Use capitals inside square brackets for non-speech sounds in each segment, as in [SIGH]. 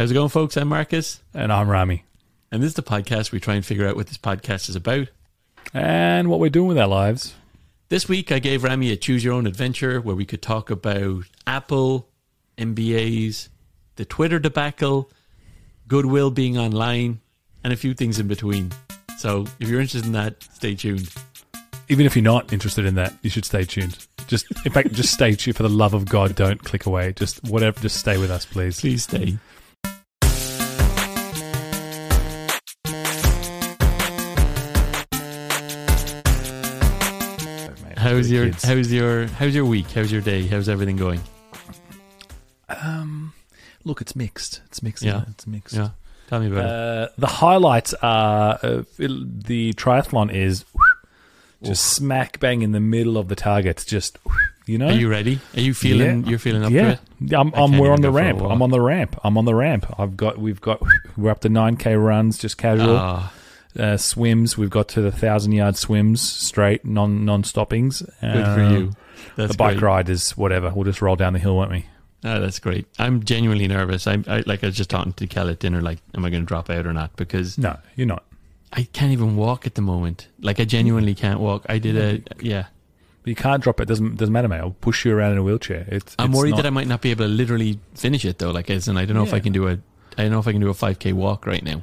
How's it going, folks? I'm Marcus, And I'm Rami. and this is the podcast. We try and figure out what this podcast is about. And what we're doing with our lives. This week, I gave Rami a choose your own adventure where we could talk about Apple, MBAs, the Twitter debacle, Goodwill being online, and a few things in between. So, if you're interested in that, stay tuned. Even if you're not interested in that, you should stay tuned. Just, in fact, just stay tuned. For the love of God, don't click away. Just whatever. Just stay with us, please. Please stay. How's your Kids. how's your how's your week? How's your day? How's everything going? Um, look, it's mixed. It's mixed. Yeah. it? it's mixed. Yeah, tell me about it. Uh, the highlights are uh, it- the triathlon is just smack bang in the middle of the targets. Just you know. Are you ready? Are you feeling? Yeah. You're feeling up to it. Yeah, I'm, I'm we're on the go for a ramp. I'm on the ramp. I'm on the ramp. I've got. We've got. We're up to nine k runs, just casual. Ah, uh, swims. We've got to the thousand yard swims straight, non non stoppings. good for you. That's the bike great. ride is whatever. We'll just roll down the hill, won't we? Ah, that's great. I'm genuinely nervous. I'm I, like I was just talking to Kel at dinner. Like, am I going to drop out or not? Because No, you're not. I can't even walk at the moment. Like, I genuinely can't walk. I did a yeah. But you can't drop it. Doesn't doesn't matter, mate. I'll push you around in a wheelchair. It's. I'm it's worried not- that I might not be able to literally finish it though. Like, as in, I don't know if I can do a. I don't know if I can do a 5k walk right now.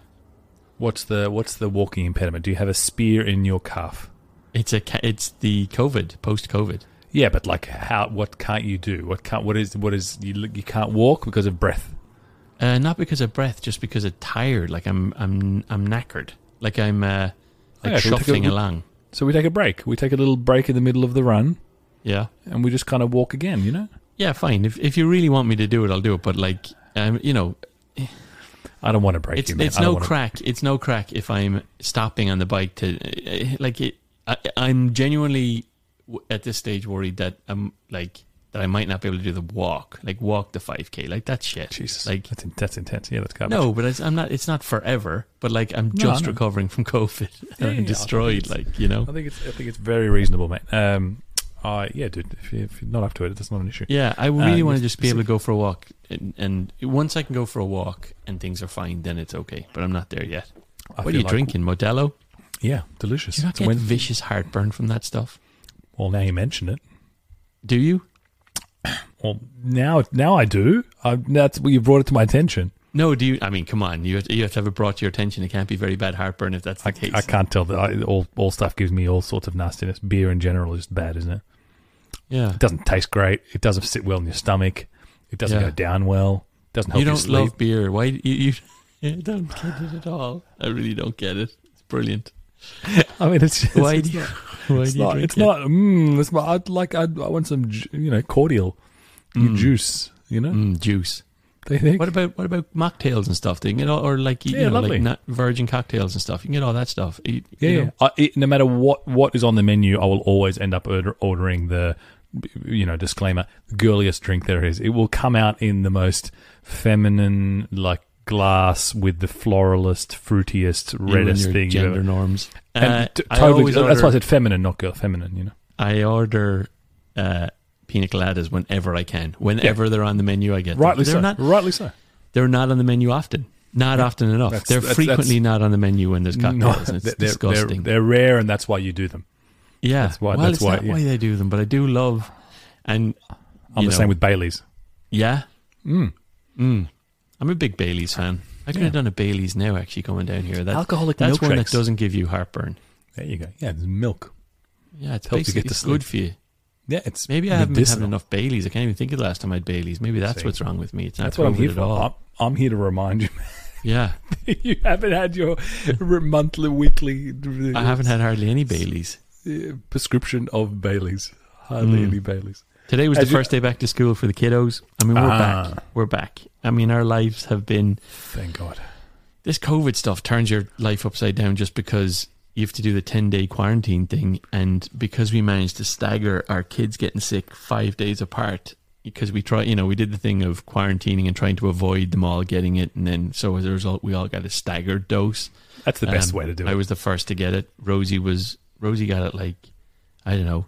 What's the What's the walking impediment? Do you have a spear in your calf? It's a. It's the COVID post COVID. Yeah, but like how? What can't you do? What can't? What is? What is? You you can't walk because of breath. Uh, not because of breath, just because of tired. Like I'm, I'm, I'm knackered. Like I'm, uh, like Yeah, so a- shuffling we- along. So we take a break. We take a little break in the middle of the run, Yeah, and we just kind of walk again. You know. yeah, fine. If if you really want me to do it, I'll do it. But like, um, you know, I don't want to break it's you, man. it's no wanna- crack. It's no crack if I'm stopping on the bike to uh, like it. I, I'm genuinely at this stage worried that I'm like that I might not be able to do the walk, like walk the 5k, like that shit. Jesus, Like that's in, that's intense. Yeah, that's garbage. no, but it's, I'm not. It's not forever. But like I'm just know. recovering from COVID [LAUGHS] Yeah, and yeah, destroyed. Like you know. I think it's I think it's very reasonable, mate. Um, uh, yeah, dude. If, you, if you're not up to it, that's not an issue. Yeah, I really Uh, want to just be able to go for a walk, and, and once I can go for a walk and things are fine, then it's okay. But I'm not there yet. I what are you like- drinking, Modelo? Yeah, delicious. Do you not get when- vicious heartburn from that stuff? well, now you mention it. Do you? Well, now now I do. I, that's well, you brought it to my attention. No, do you? I mean, come on, you have, you have to have it brought to your attention. It can't be very bad heartburn if that's the I, case. I can't tell that I, all all stuff gives me all sorts of nastiness. Beer in general is bad, isn't it? Yeah, It doesn't taste great. It doesn't sit well in your stomach. It doesn't Yeah. go down well. It doesn't help you you, don't sleep. love beer. Why do you? [LAUGHS] you don't get it at all. I really don't get it. It's brilliant. [LAUGHS] I mean, it's just, Why it's do you? Why it's do you not, [LAUGHS] it's it? not. Mm, it's not. I'd like. I'd, I want some. You know, cordial, Mm. juice. You know, Mm, juice. [LAUGHS] they think. What about what about mocktails and stuff? Do you can get all, or like you Yeah, know, lovely. like not virgin cocktails and stuff. You can get all that stuff. You, Yeah, you yeah. know, I, it, no matter what what is on the menu, I will always end up order, ordering the, you know, disclaimer, girliest drink there is. It will come out in the most feminine, like glass with the floralist, fruitiest, reddest your thing. gender ever- norms. And Uh, t- I totally. always That's why I said feminine, not girl. Feminine. You know. I order uh, pina coladas whenever I can. Whenever they're on the menu, I get them. Rightly they're so. Not, Rightly so. they're not on the menu often. Not Yeah. often enough. That's- they're that's- frequently not on the menu when there's cocktails. No, it's [LAUGHS] they're, they're, disgusting. they're rare, and that's why you do them. yeah, that's why- Well, that's why- yeah. why they do them, but I do love. And I'm the know, same with Bailey's. yeah. Mm. Mm. I'm a big Bailey's fan. I could Yeah. have done a Bailey's now. Actually, coming down here, that, Alcoholic that's one that doesn't give you heartburn. There you go. Yeah, there's milk. Yeah, it's Helps you get to it's good for you. Yeah, it's Maybe I haven't been having enough Baileys. I can't even think of the last time I had Baileys. Maybe that's See. what's wrong with me. It's not That's what I'm here for. I'm, I'm here to remind you. Yeah, [LAUGHS] you haven't had your monthly, weekly. I haven't had hardly any Baileys. uh, prescription of Bailey's. Hardly Mm. any Bailey's. Today was As the you- first day back to school for the kiddos. I mean, we're Ah. back. We're back. I mean, our lives have been. Thank God. This COVID stuff turns your life upside down just because you have to do the 10 day quarantine thing. And because we managed to stagger our kids getting sick five days apart, because we try, you know, we did the thing of quarantining and trying to avoid them all getting it. And then, so as a result, we all got a staggered dose. That's the best Um, way to do it. I was the first to get it. Rosie was Rosie got it like I don't know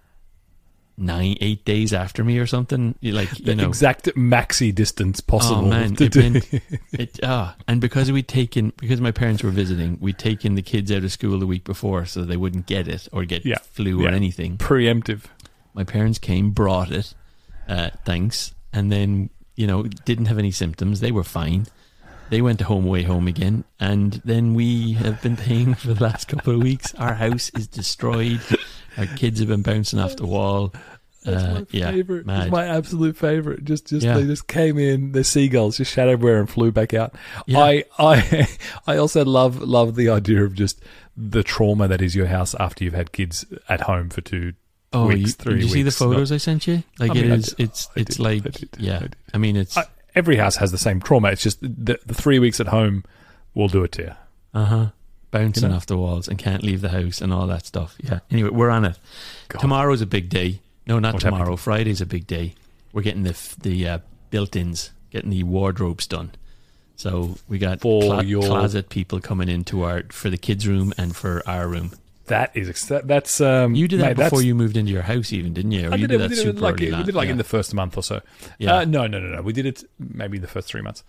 nine, eight days after me or something. Like you the know, exact maxi distance possible. Oh man, to [LAUGHS] it meant it. Ah, and because we'd taken because my parents were visiting, we'd taken the kids out of school the week before so they wouldn't get it or get Yeah, flu yeah. or anything. preemptive. My parents came, brought it, uh, thanks, and then you know didn't have any symptoms. They were fine. They went home away home again, and then we have been paying for the last couple of weeks. Our house is destroyed. Our kids have been bouncing off the wall. That's Uh, my yeah, favorite. mad. It's my absolute favorite. Just, just Yeah. they just came in. The seagulls just shat everywhere and flew back out. Yeah. I, I, [LAUGHS] I also love love the idea of just the trauma that is your house after you've had kids at home for two. Oh, weeks, you, three did you see the weeks, photos I sent you? Like I it mean, I is, it's I it's did, like I did, yeah. did. I mean, it's I, every house has the same trauma. It's just the, the three weeks at home will do it to you. uh huh bouncing You know? off the walls and can't leave the house and all that stuff. Yeah. Anyway, we're on it. God. Tomorrow's a big day. No, not What's tomorrow. happening? Friday's a big day. We're getting the the uh, built-ins, getting the wardrobes done. So we got For clo- your- closet people coming into our for the kids' room and for our room. That is that- that's um. You did that mate, before you moved into your house, even didn't you? Or I you did, did, it, that did it like early. we did it like yeah. in the first month or so. Yeah. Uh, no, no, no, no. We did it maybe the first three months.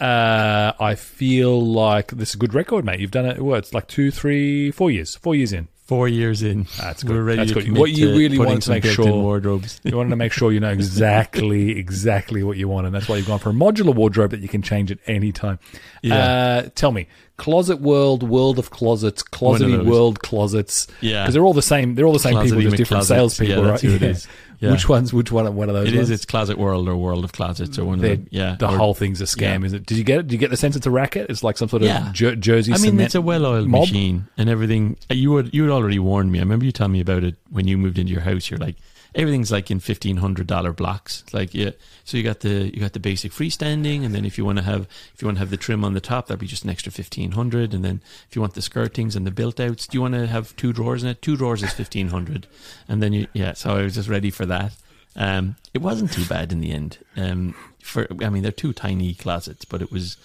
Uh, I feel like this is a good record, mate. You've done it. What? It's like two, three, four years. Four years in. Four years in, That's good. we're ready That's good. What you really wanted to make sure- wardrobes. You wanted to make sure you know [LAUGHS] exactly, exactly what you want, and that's why you've gone for a modular wardrobe that you can change at any time. Yeah. Uh, tell me, Closet World, World of Closets, Closety. World Closets. Yeah. because they're all the same. They're all the same people, Closety just different McClosets. salespeople, Yeah, right? that's who it is. Yeah. Which ones? Which one? One of those? It ones? is. It's Closet World or World of Closets or one They're- of them. Yeah. the Or- whole thing's a scam, yeah. is it? Did you get it? Did you get the sense it's a racket? It's like some sort of Yeah. jer- Jersey. I mean, it's a well-oiled mob? machine and everything. You would you had already warned me. I remember you telling me about it when you moved into your house. You're like everything's like in fifteen hundred dollar blocks. Like yeah. So you got the you got the basic freestanding, and then if you want to have if you want to have the trim on the top, that'd be just an extra fifteen hundred. And then if you want the skirtings and the built outs, do you want to have two drawers in it? Two drawers is fifteen hundred. And then you yeah. So I was just ready for that. Um, it wasn't too bad in the end. Um, for I mean, they're two tiny closets, but it was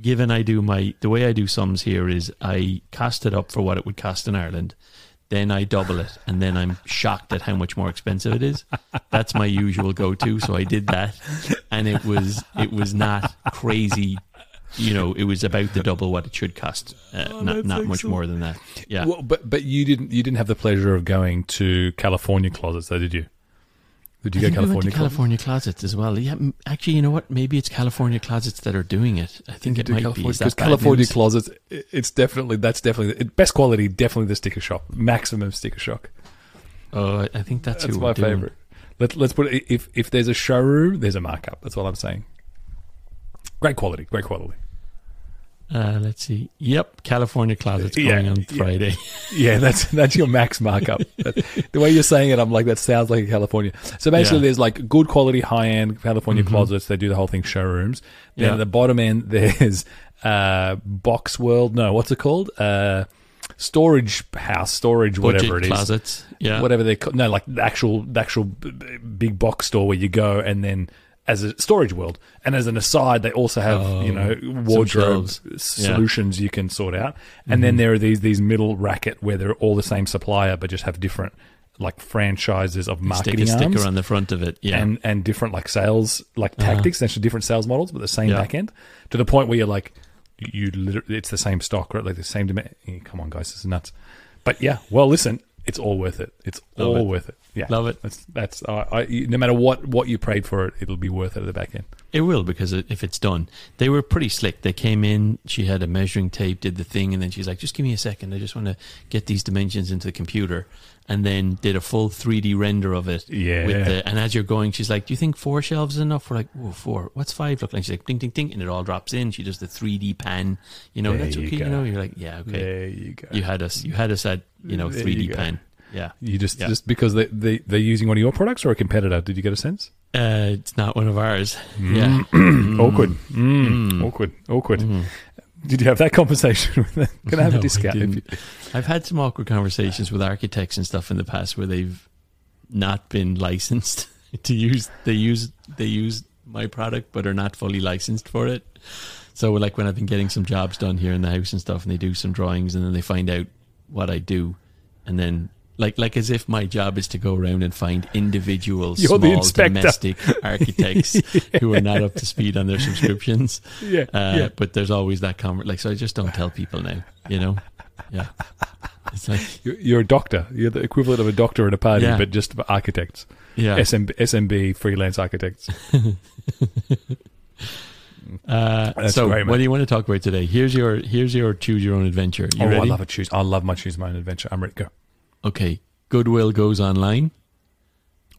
given I do my the way I do sums here is I cast it up for what it would cost in Ireland, then I double it, and then I'm shocked at how much more expensive it is. That's my usual go to. So I did that, and it was it was not crazy. You know, it was about the double what it should cost. Uh, Oh, not not much excellent. more than that. Yeah. Well, but but you didn't you didn't have the pleasure of going to California closets, though, did you? Did you I go think we California closets? California as well. Yeah, actually, you know what? Maybe it's California closets that are doing it. I think it might be. California- that because California news? closets. It's definitely that's definitely it, best quality. Definitely the sticker shock, maximum sticker shock. Oh, I- think that's, That's who my favorite. Let, let's put it if if there's a showroom, there's a markup. That's all I'm saying. Great quality, great quality. Uh, let's see. Yep, California closets Yeah, going on. Friday. [LAUGHS] Yeah, that's that's your max markup. That- the way you're saying it, I'm like that sounds like a California. So basically, Yeah. there's like good quality, high end California Mhm. closets. They do the whole thing showrooms. Then Yeah. at the bottom end, [LAUGHS] there's uh, Box World. No, what's it called? Uh, storage house, storage, whatever Budget it is. closets. Yeah. whatever they call, no, like the actual, the actual big box store where you go and then as a storage world. And as an aside, they also have, Oh, you know, wardrobe shelves. s- Yeah. solutions you can sort out. And then there are these, these middle racket where they're all the same supplier, but just have different like franchises of Stick marketing a sticker on the front of it. Yeah. and, and different like sales, like Uh-huh. tactics, actually different sales models, but the same Yeah. back end to the point where you're like, you, you literally, it's the same stock, right? Like the same demand. Come on, guys, this is nuts. But yeah, well, listen, it's all worth it. It's Love all it. worth it. Yeah, Love it. That's that's. Uh, I, no matter what what you prayed for it, it'll be worth it at the back end. It will because if it's done, they were pretty slick. They came in, she had a measuring tape, did the thing, and then she's like, "Just give me a second. I just want to get these dimensions into the computer." And then did a full 3D render of it. Yeah. With the, and as you're going, she's like, "Do you think four shelves is enough?" We're like, "Whoa, four? What's five look like?" She's like, "Ding, ding, ding," and it all drops in. She does the 3D pan. You know, There that's you okay. go. You know, you're like, "Yeah, okay." There you go. You had us. You had us at you know There 3D you pan. Yeah. You just Yeah. just because they they they're using one of your products or a competitor. Did you get a sense? Uh, it's not one of ours. Yeah. [CLEARS THROAT] awkward. Mm. Mm. Awkward. Awkward. Mhm. Did you have that conversation [LAUGHS] with them? Can I have No, a discount? you- I've had some awkward conversations with architects and stuff in the past where they've not been [LAUGHS] licensed [LAUGHS] to use they use they use my product but are not fully licensed for it. So like when I've been getting some jobs done here in the house and stuff and they do some drawings and then they find out what I do and then like like as if my job is to go around and find individual You're small domestic [LAUGHS] architects who are not up to speed on their subscriptions. [LAUGHS] Yeah, Uh, yeah. But there's always that comment. Like, so I just don't tell people now. You know, yeah. It's like, [LAUGHS] You're, you're a doctor. You're the equivalent of a doctor at a party, Yeah. but just for architects. yeah. SMB, SMB freelance architects. Uh, so, great, what do you want to talk about today? Here's your here's your choose your own adventure. You oh, ready? I love a choose. I love my choose my own adventure. I'm ready go. Okay. Goodwill goes online.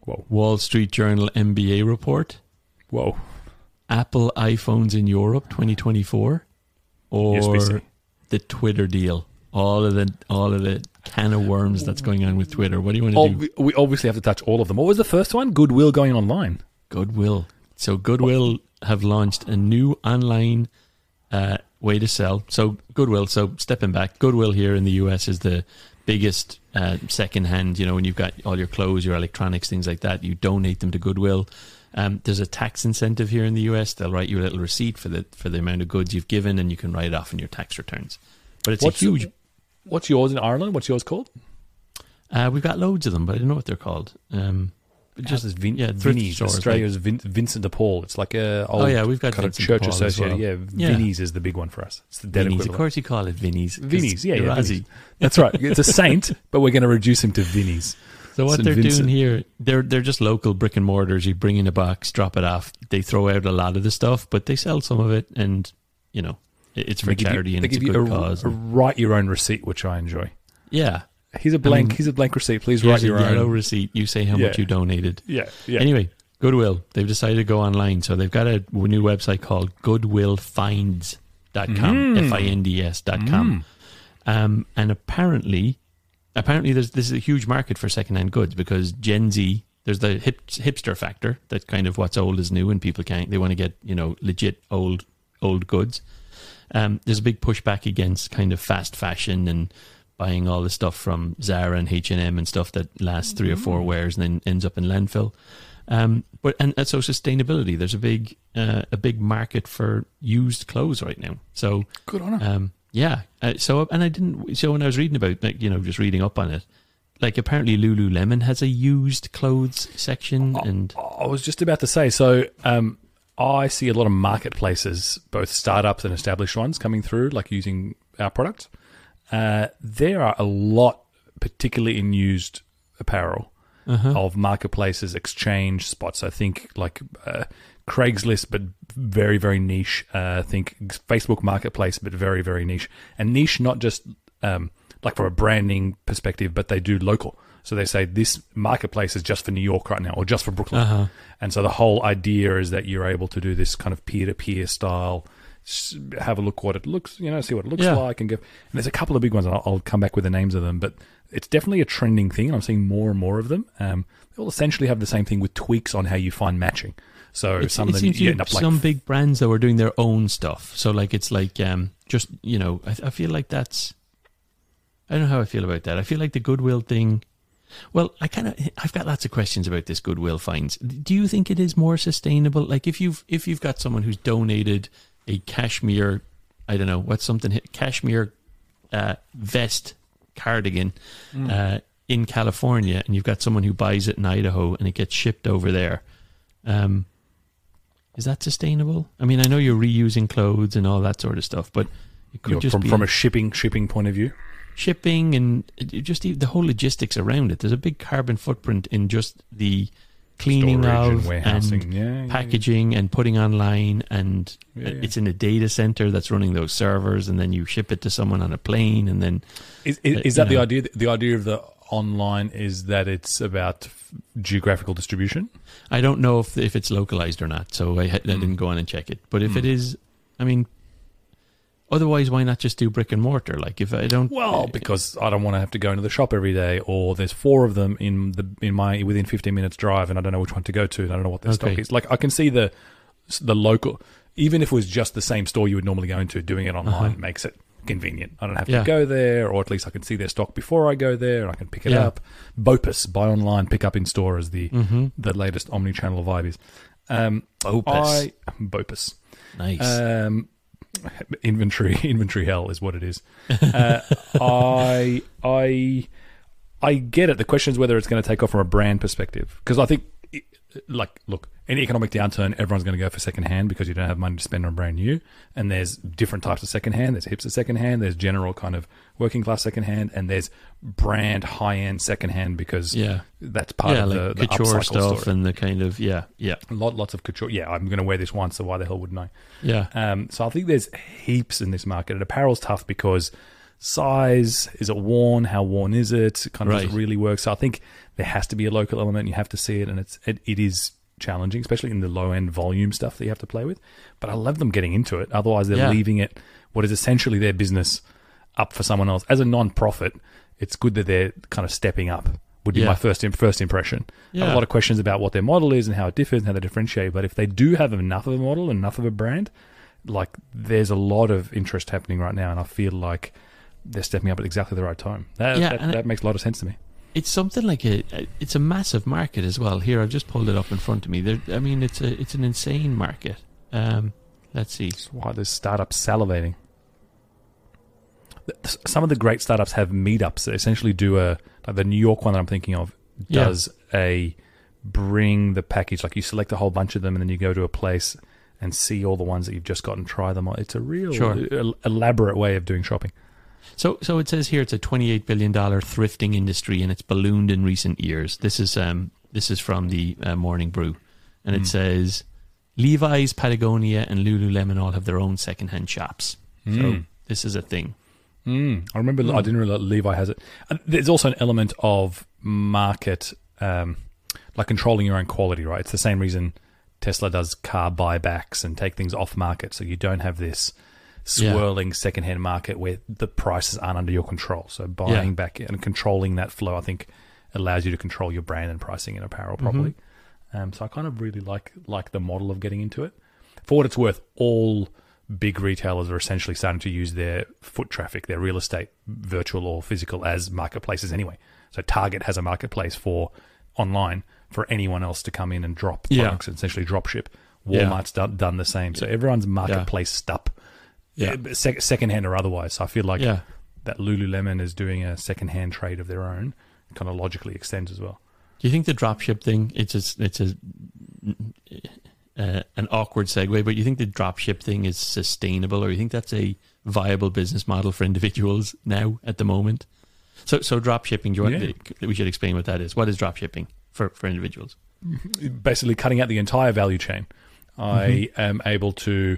Whoa, Wall Street Journal MBA report. whoa. Apple iPhones in Europe 2024, or USB-C. the Twitter deal. All of the all of the can of worms that's going on with Twitter. What do you want to do? Ob- we obviously have to touch all of them. What was the first one? Goodwill going online. Goodwill. So Goodwill have launched a new online uh, way to sell. So Goodwill. So stepping back, Goodwill here in the US is the biggest uh, secondhand. You know, when you've got all your clothes, your electronics, things like that, you donate them to Goodwill. Um, there's a tax incentive here in the US. They'll write you a little receipt for the for the amount of goods you've given, and you can write it off in your tax returns. But it's What's a huge. What's yours in Ireland? What's yours called? Uh, we've got loads of them, but I don't know what they're called. Um, Just as Vin- yeah, thrift Vinnie's. stores, Australia's Vin- Vincent de Paul. It's like a oh, old Oh, yeah, we've got kind Vincent of church associated. well. Yeah, Yeah. Vinnie's is the big one for us. It's the dead Vinnies. Of course, you call it Vinnies. 'cause Vinnie's, yeah, yeah. That's right. It's a [LAUGHS] saint, but we're going to reduce him to Vinnie's. So what St. they're Vincent. doing here, they're they're just local brick and mortars. You bring in a box, drop it off. They throw out a lot of the stuff, but they sell some of it, and you know it's for you- charity they and it's a good you a, cause. a write your own receipt, which I enjoy. yeah, Here's a blank. mean, here's a blank receipt. Please write your yellow own. receipt. You say how much you donated. Yeah, yeah. Anyway, Goodwill. They've decided to go online, so they've got a new website called GoodwillFinds.com. Mm. F I N D S dot com. Um, and apparently, apparently, there's this is a huge market for secondhand goods because Gen Z. There's the hip, hipster factor. That kind of what's old is new, and people can't. They want to get you know legit old old goods. Um, there's a big pushback against kind of fast fashion and buying all the stuff from Zara and H and M and stuff that lasts three or four wears and then ends up in landfill. Um, but and, and so sustainability. There's a big uh, a big market for used clothes right now. So Good on her. um, yeah. Uh, so and I didn't. So when I was reading about, like, you know, just reading up on it, like apparently Lululemon has a used clothes section, and I was just about to say. So, um, I see a lot of marketplaces, both startups and established ones, coming through, like using our products. Uh, there are a lot, particularly in used apparel, of marketplaces, exchange spots. I think like uh, Craigslist, but very, very niche. Uh, I think Facebook Marketplace, but very, very niche. And niche, not just um, like from a branding perspective, but they do local. So they say this marketplace is just for New York right now, or just for Brooklyn. Uh-huh. And so the whole idea is that you're able to do this kind of peer-to-peer style. Have a look what it looks, you know, see what it looks Yeah. like, and go. And there's a couple of big ones. and I'll, I'll come back with the names of them, but it's definitely a trending thing. and I'm seeing more and more of them. Um, they all essentially have the same thing with tweaks on how you find matching. So it, some of them you you end up like some big brands that were doing their own stuff. So like it's like um, just you know, I, I feel like that's. I don't know how I feel about that. I feel like the goodwill thing. Well, I kind of I've got lots of questions about this goodwill finds. Do you think it is more sustainable? Like if you've if you've got someone who's donated a cashmere, I don't know what's something cashmere uh, vest cardigan Mm. uh, in California, and you've got someone who buys it in Idaho and it gets shipped over there. Um, is that sustainable? I mean, I know you're reusing clothes and all that sort of stuff, but it could you know, just from be from a shipping shipping point of view. shipping and it just the whole logistics around it. There's a big carbon footprint in just the cleaning Storage and of warehousing, and yeah, yeah, yeah. packaging and putting online, and it's in a data center that's running those servers, and then you ship it to someone on a plane, and then Is, is, Uh, is that you the idea? The idea of the online is that it's about geographical distribution. I don't know if if it's localized or not, so I, I Mm. didn't go on and check it. But if Mm. it is, I mean, otherwise, why not just do brick and mortar? Like if I don't, Well, because I don't want to have to go into the shop every day, or there's four of them in the in my within 15 minutes drive, and I don't know which one to go to, and I don't know what their stock is. Like I can see the the local, even if it was just the same store you would normally go into, doing it online Uh-huh. makes it convenient. I don't have Yeah. to go there, or at least I can see their stock before I go there, and I can pick it Yeah. up. Bopus, buy online, pick up in store, is the hmm the latest omni-channel vibe is. Um, Opus, I Bopus. nice. Um, inventory [LAUGHS] inventory hell is what it is. Uh, I I I get it. The question is whether it's going to take off from a brand perspective. Because I think, like, look, in economic downturn, everyone's going to go for secondhand because you don't have money to spend on brand new. And there's different types of secondhand. There's hipster secondhand. There's general kind of working class secondhand, and there's brand high end secondhand because Yeah. that's part yeah, of like the, the couture stuff story. and the kind of yeah, yeah, Lot, lots of couture. Yeah, I'm going to wear this once, so why the hell wouldn't I? yeah, Um, so I think there's heaps in this market. And apparel's tough because size is it worn? How worn is it? Kind of does Right. it really work? So I think there has to be a local element. You have to see it, and it's it, it is challenging, especially in the low end volume stuff that you have to play with. But I love them getting into it. Otherwise, they're Yeah. leaving it what is essentially their business up for someone else as a non-profit. It's good that they're kind of stepping up. Would be Yeah. my first im- first impression. Yeah. a lot of questions about what their model is and how it differs and how they differentiate. But if they do have enough of a model, enough of a brand, like there's a lot of interest happening right now, and I feel like they're stepping up at exactly the right time. That, Yeah, that, that makes a lot of sense to me. it's something like a, it's a massive market as well. Here, I've just pulled it up in front of me. There, I mean, it's a, it's an insane market. Um, let's see. That's why there's startups salivating. Some of the great startups have meetups that essentially do a like the New York one that I'm thinking of Yeah. does a bring the package like you select a whole bunch of them and then you go to a place and see all the ones that you've just got and try them. It's a real Sure. elaborate way of doing shopping. So, so it says here it's a twenty-eight billion dollar thrifting industry, and it's ballooned in recent years. This is um, this is from the uh, Morning Brew, and it Mm. says Levi's, Patagonia, and Lululemon all have their own secondhand shops. So Mm. this is a thing. Mm. I remember. I Mm. didn't realize Levi has it. And there's also an element of market, um, like controlling your own quality. Right. It's the same reason Tesla does car buybacks and take things off market, so you don't have this Yeah. swirling secondhand market where the prices aren't under your control. So buying Yeah. back and controlling that flow, I think, allows you to control your brand and pricing in apparel properly. Um, so I kind of really like like the model of getting into it. For what it's worth, all big retailers are essentially starting to use their foot traffic, their real estate, virtual or physical, as marketplaces anyway. So Target has a marketplace for online for anyone else to come in and drop Yeah. products, essentially drop ship. Yeah. Walmart's done, done the same. So everyone's marketplace stup, Yeah. uh, sec- secondhand or otherwise. So I feel like yeah, that Lululemon is doing a secondhand trade of their own, kind of logically extends as well. Do you think the dropship thing? It's a, it's a uh, an awkward segue, but you think the dropship thing is sustainable, or you think that's a viable business model for individuals now at the moment? So, so dropshipping. Do you want Yeah. we should explain what that is? What is dropshipping for for individuals? basically cutting out the entire value chain. I Mm-hmm. am able to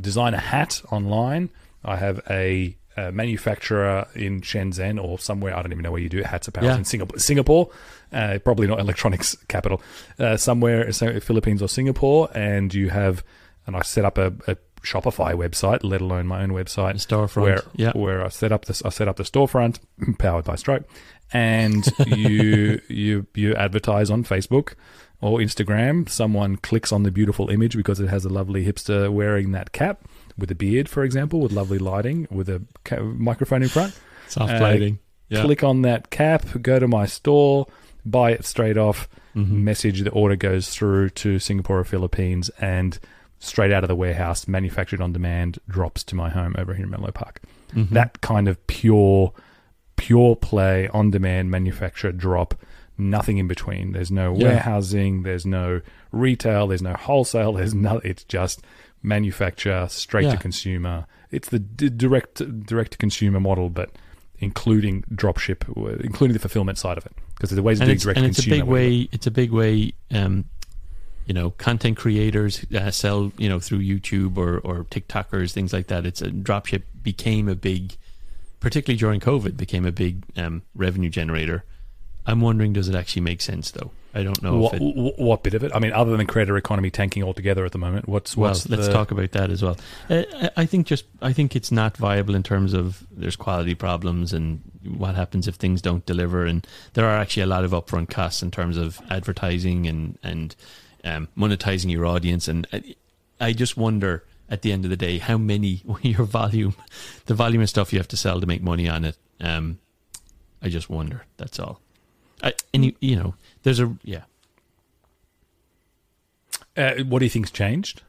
design a hat online. I have a, a manufacturer in Shenzhen or somewhere. I don't even know where you do hats apparel Yeah. in Singapore. Singapore, uh, probably not electronics [LAUGHS] capital. Uh, somewhere, so Philippines or Singapore, and you have. And I set up a, a Shopify website, let alone my own website The storefront. where yeah. where I set up this I set up the storefront [LAUGHS] powered by Stripe, and [LAUGHS] you you you advertise on Facebook or Instagram. Someone clicks on the beautiful image because it has a lovely hipster wearing that cap with a beard, for example, with lovely lighting, with a ca- microphone in front. Soft uh, lighting. Yeah. Click on that cap, go to my store, buy it straight off. Mhm. Message the order goes through to Singapore or Philippines, and straight out of the warehouse, manufactured on demand, drops to my home over here in Menlo Park Mhm. that kind of pure pure play on demand manufacture drop nothing in between there's no Yeah. warehousing there's no retail there's no wholesale [LAUGHS] there's no it's just manufacture straight Yeah. to consumer it's the d- direct direct to consumer model but including dropship including the fulfillment side of it because there's ways of and doing it's, direct and to it's a consumer big way. It's a big way. Um, you know, content creators uh, sell. You know, through YouTube or or TikTokers, things like that. It's a dropship became a big, particularly during COVID, became a big um, revenue generator. I'm wondering, does it actually make sense though? I don't know. what, if it, what, bit of it? I mean, other than creator economy tanking altogether at the moment, what's well, let's the, talk about that as well. Uh, I- I think just I think it's not viable in terms of there's quality problems and what happens if things don't deliver, and there are actually a lot of upfront costs in terms of advertising and and um, monetizing your audience, and I, I just wonder at the end of the day how many [LAUGHS] your volume, the volume of stuff you have to sell to make money on it. Um, I just wonder. That's all. I, and you, you know, there's a yeah. Uh, what do you think's changed?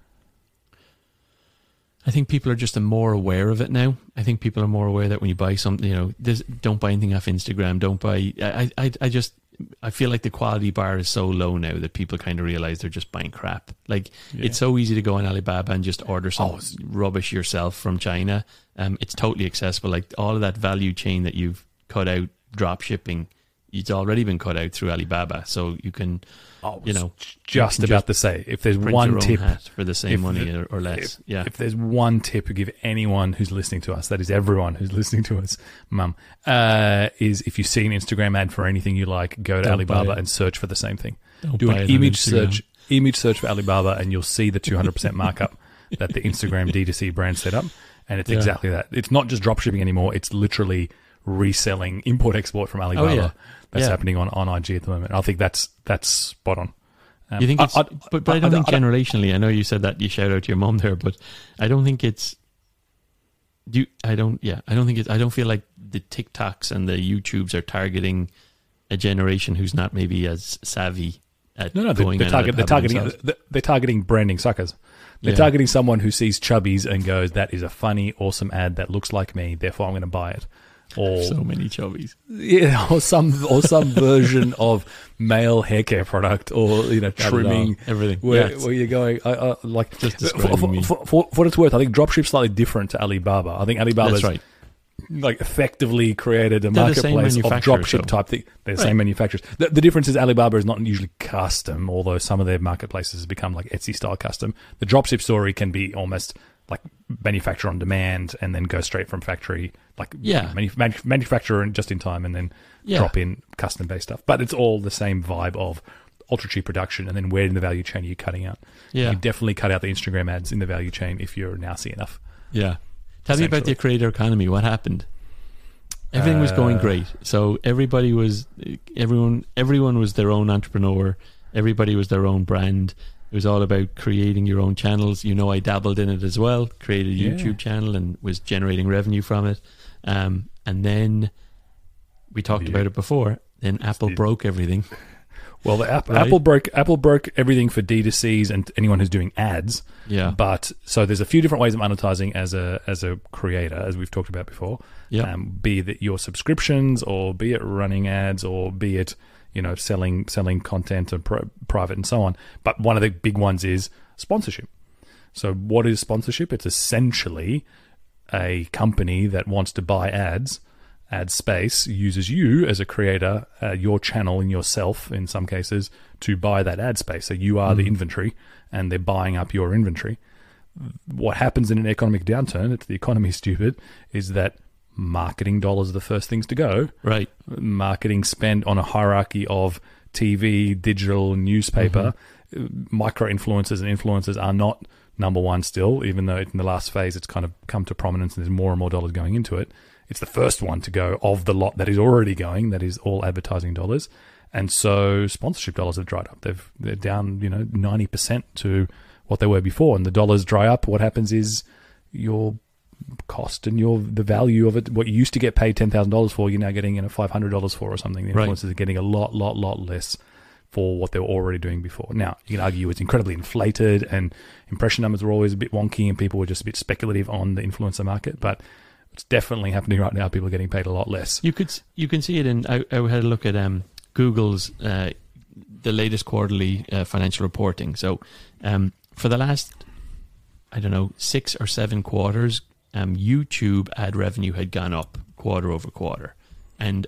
I think people are just more aware of it now. I think people are more aware that when you buy something, you know, this, don't buy anything off Instagram. Don't buy. I, I, I just, I feel like the quality bar is so low now that people kind of realize they're just buying crap. Like Yeah. it's so easy to go on Alibaba and just order some Oh, rubbish yourself from China. Um, it's totally accessible. Like all of that value chain that you've cut out, drop shipping, it's already been cut out through Alibaba. So you can, was you know, just you about to say, if there's one tip for the same money the- or, less. if, yeah. if there's one tip to give anyone who's listening to us, that is everyone who's [LAUGHS] listening to us, mum, uh, is if you see an Instagram ad for anything you like, go to Don't Alibaba and search for the same thing. Don't Do an image search, image search for Alibaba, and you'll see the 200% markup [LAUGHS] that the Instagram D2C brand set up. And it's Yeah. exactly that. It's not just dropshipping anymore. It's literally reselling import export from Alibaba. Oh, yeah. That's Yeah. happening on, on IG at the moment. I think that's that's spot on. Um, You think I- it's, I- but, but I don't think generationally. I know you said that you shout out to your mom there, but I don't think it's. Do you, I don't. Yeah, I don't think it's. I don't feel like the TikToks and the YouTubes are targeting a generation who's not maybe as savvy at No, no, they're, they're, target, they're targeting they're, they're targeting branding suckers. They're Yeah. targeting someone who sees Chubbies and goes, "That is a funny, awesome ad that looks like me. Therefore, I'm going to buy it." Or so many Chubbies. yeah, or some or some [LAUGHS] version of male hair care product, or you know, trimming. everything. Where, Yeah, where you're going, I, I, like Just for, describing for, me. for, for, for what it's worth, I think dropship's slightly different to Alibaba. I think Alibaba's right. like effectively created a They're marketplace of dropship though. type thing. They're the Right. same manufacturers. The, the difference is Alibaba is not usually custom, although some of their marketplaces have become like Etsy style custom. The dropship story can be almost like manufacture on demand and then go straight from factory, like Yeah. manu- manu- manufacturer and just in time and then Yeah. drop in custom based stuff. But it's all the same vibe of ultra cheap production and then where in the value chain are you cutting out? Yeah, You definitely cut out the Instagram ads in the value chain if you're now see enough. Yeah. Tell me about the creator economy. What happened? Everything was going Uh, great. So everybody was everyone everyone was their own entrepreneur. Everybody was their own brand. It was all about creating your own channels. You know, I dabbled in it as well. Created a Yeah. YouTube channel and was generating revenue from it. Um, and then we talked Yeah. about it before. Then Apple did. broke everything. [LAUGHS] Well, the app, Right. Apple broke Apple broke everything for D2Cs and anyone who's doing ads. Yeah, But so there's a few different ways of monetizing as a as a creator, as we've talked about before. yeah, Um, be that your subscriptions, or be it running ads, or be it you know selling selling content and pri private and so on. But one of the big ones is sponsorship. So what is sponsorship? It's essentially a company that wants to buy ads, ad space, uses you as a creator, uh, your channel and yourself in some cases to buy that ad space. So you are the inventory and they're buying up your inventory. What happens in an economic downturn, if the economy is [LAUGHS] stupid, is that marketing dollars are the first things to go. right. Marketing spend on a hierarchy of TV, digital, newspaper. Mm-hmm. Micro influencers and influencers are not number one still, even though in the last phase it's kind of come to prominence and there's more and more dollars going into it. It's the first one to go of the lot that is already going, that is all advertising dollars. And so sponsorship dollars have dried up. They've they're down, you know, ninety percent to what they were before. And the dollars dry up, what happens is your cost and your the value of it, what you used to get paid ten thousand dollars for, you're now getting you know five hundred dollars for or something. The Right. influencers are getting a lot, lot, lot less for what they were already doing before. Now you can argue it's incredibly inflated and impression numbers were always a bit wonky and people were just a bit speculative on the influencer market, but it's definitely happening right now. People are getting paid a lot less. You could you can see it in. I, I had a look at um, Google's uh, the latest quarterly uh, financial reporting. So um, for the last I don't know six or seven quarters, um, YouTube ad revenue had gone up quarter over quarter, and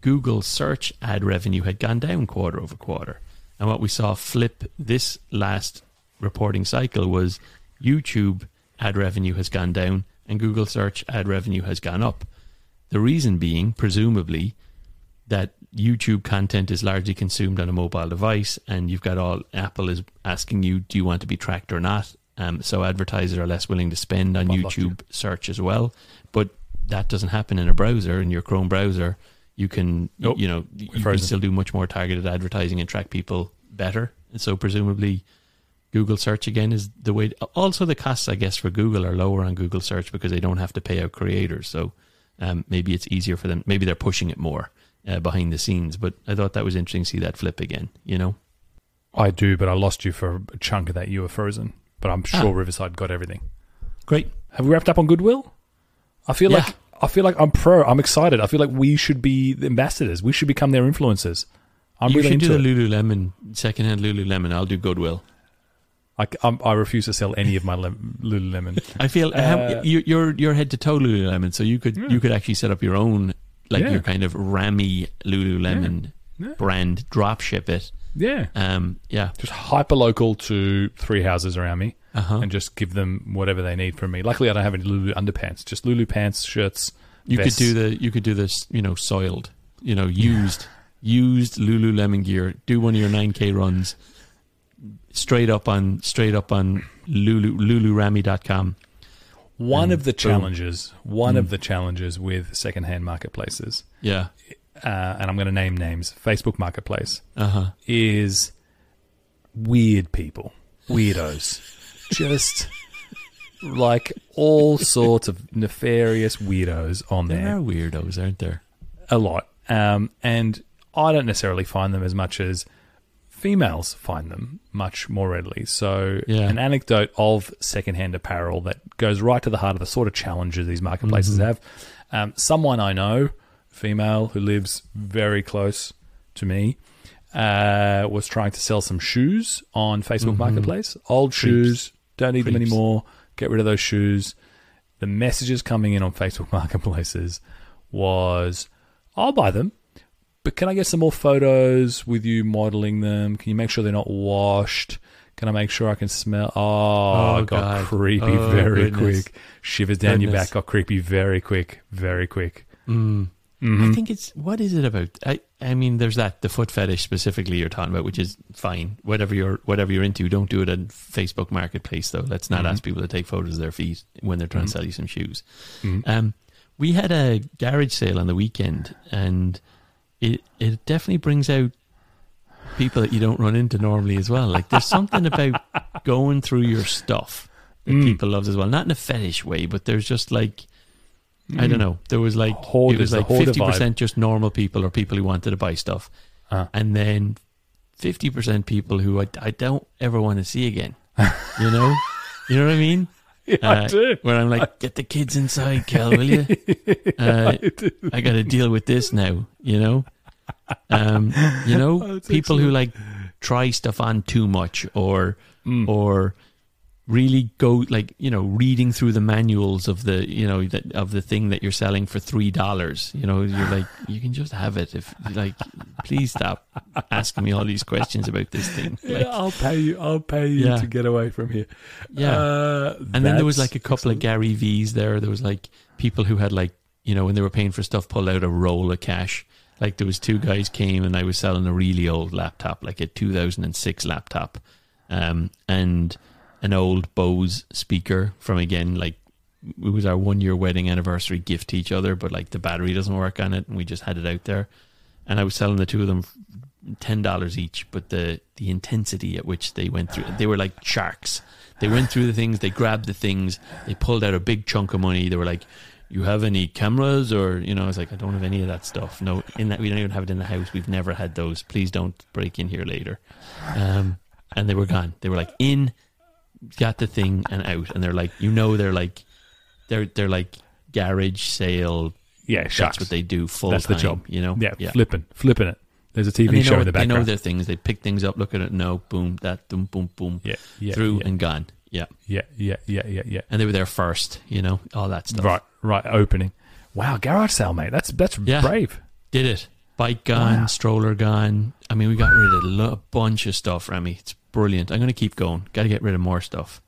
Google search ad revenue had gone down quarter over quarter. And what we saw flip this last reporting cycle was YouTube ad revenue has gone down and Google search ad revenue has gone up. The reason being, presumably, that YouTube content is largely consumed on a mobile device, and you've got all Apple is asking you, do you want to be tracked or not? Um, so advertisers are less willing to spend on. YouTube search as well. But that doesn't happen in a browser. In your Chrome browser, you can, Nope. you know, you can still do much more targeted advertising and track people better. And so presumably, Google search again is the way. Also, the costs, I guess, for Google are lower on Google search because they don't have to pay out creators. So um, maybe it's easier for them. Maybe they're pushing it more uh, behind the scenes. But I thought that was interesting to see that flip again. You know, I do, but I lost you for a chunk of that. You were frozen, but I'm sure Ah. Riverside got everything. Great. Have we wrapped up on Goodwill? I feel Yeah. like I feel like I'm pro. I'm excited. I feel like we should be the ambassadors. We should become their influencers. I'm you really should into do it. the Lululemon secondhand Lululemon. I'll do Goodwill. I, I'm, I refuse to sell any of my lem- Lululemon. [LAUGHS] I feel Uh, you, you're you're head to toe Lululemon, so you could you could actually set up your own like Yeah. your kind of Rami Lululemon Yeah. Yeah. brand, drop ship it. Yeah, Um, yeah, just hyper local to three houses around me, uh huh. and just give them whatever they need from me. Luckily, I don't have any Lulu underpants. Just Lulu pants, shirts. You vests. could do the you could do this, you know, soiled, you know, used used Lululemon gear. Do one of your nine k runs straight up on straight up on Lulu Lulurami.com. One Mm, of the boom. challenges, one Mm. of the challenges with secondhand marketplaces, Yeah. Uh, and I'm going to name names, Facebook Marketplace, Uh huh. is weird people, weirdos, [LAUGHS] just like all sorts of nefarious weirdos on There there, are weirdos, aren't there? a lot, um, and I don't necessarily find them as much as females find them much more readily. So, Yeah. an anecdote of secondhand apparel that goes right to the heart of the sort of challenges these marketplaces Mhm. have. Um, someone I know, female who lives very close to me, uh, was trying to sell some shoes on Facebook Mhm. Marketplace. Old Creeps. shoes, don't need them anymore. Get rid of those shoes. The messages coming in on Facebook [LAUGHS] Marketplaces was, "I'll buy them." But can I get some more photos with you modeling them? Can you make sure they're not washed? Can I make sure I can smell? Oh, Oh, it got God. creepy Oh, very goodness. quick. Shivers down your Goodness. back. Got creepy very quick, very quick. Mm. Mhm. I think it's what is it about? I I mean, there's that the foot fetish specifically you're talking about, which is fine. Whatever you're whatever you're into, don't do it on Facebook Marketplace though. Let's not Mhm. ask people to take photos of their feet when they're trying Mhm. to sell you some shoes. Mhm. Um, we had a garage sale on the weekend, and it it definitely brings out people that you don't run into normally as well. Like there's something about [LAUGHS] going through your stuff that Mm. people love as well. Not in a fetish way, but there's just like I don't know. There was like it was the like fifty percent just normal people or people who wanted to buy stuff, Uh. and then fifty percent people who I, I don't ever want to see again. [LAUGHS] You know, you know what I mean? Yeah, I Uh, do. Where I'm like, get the kids inside, Kel, will you? [LAUGHS] Uh, I do. I got to deal with this now. You know, um, you [LAUGHS] know, people who like try stuff on too much or Mm. or really go like you know reading through the manuals of the you know that of the thing that you're selling for three dollars you know you're like [LAUGHS] you can just have it if like please stop asking me all these questions about this thing Yeah, I'll pay you. I'll pay you Yeah. to get away from here. yeah Uh, and then there was like a couple of Gary V's there there was like people who had like you know when they were paying for stuff pulled out a roll of cash like there was two guys came and I was selling a really old laptop like a 2006 laptop um and an old Bose speaker from again like it was our one year wedding anniversary gift to each other but like the battery doesn't work on it and we just had it out there. And I was selling the two of them ten dollars each but the the intensity at which they went through they were like sharks. They went through the things they grabbed the things they pulled out a big chunk of money they were like you have any cameras? Or you know I was like I don't have any of that stuff. No in that we don't even have it in the house we've never had those please don't break in here later. Um and they were gone they were like in got the thing and out and they're like you know they're like they're they're like garage sale yeah, that's what they do full That's the time job. you know Yeah, yeah flipping, flipping it. There's a TV show know, in the back they know their things they pick things up look at it no boom that boom boom boom yeah, yeah, through yeah, and gone yeah yeah, yeah, yeah, yeah, yeah. and they were there first you know all that stuff Right, right. Opening. Wow, garage sale, mate. That's that's Yeah. brave. did it bike gone Wow. stroller gone I mean we got rid of a, a bunch of stuff Rami it's brilliant I'm going to keep going got to get rid of more stuff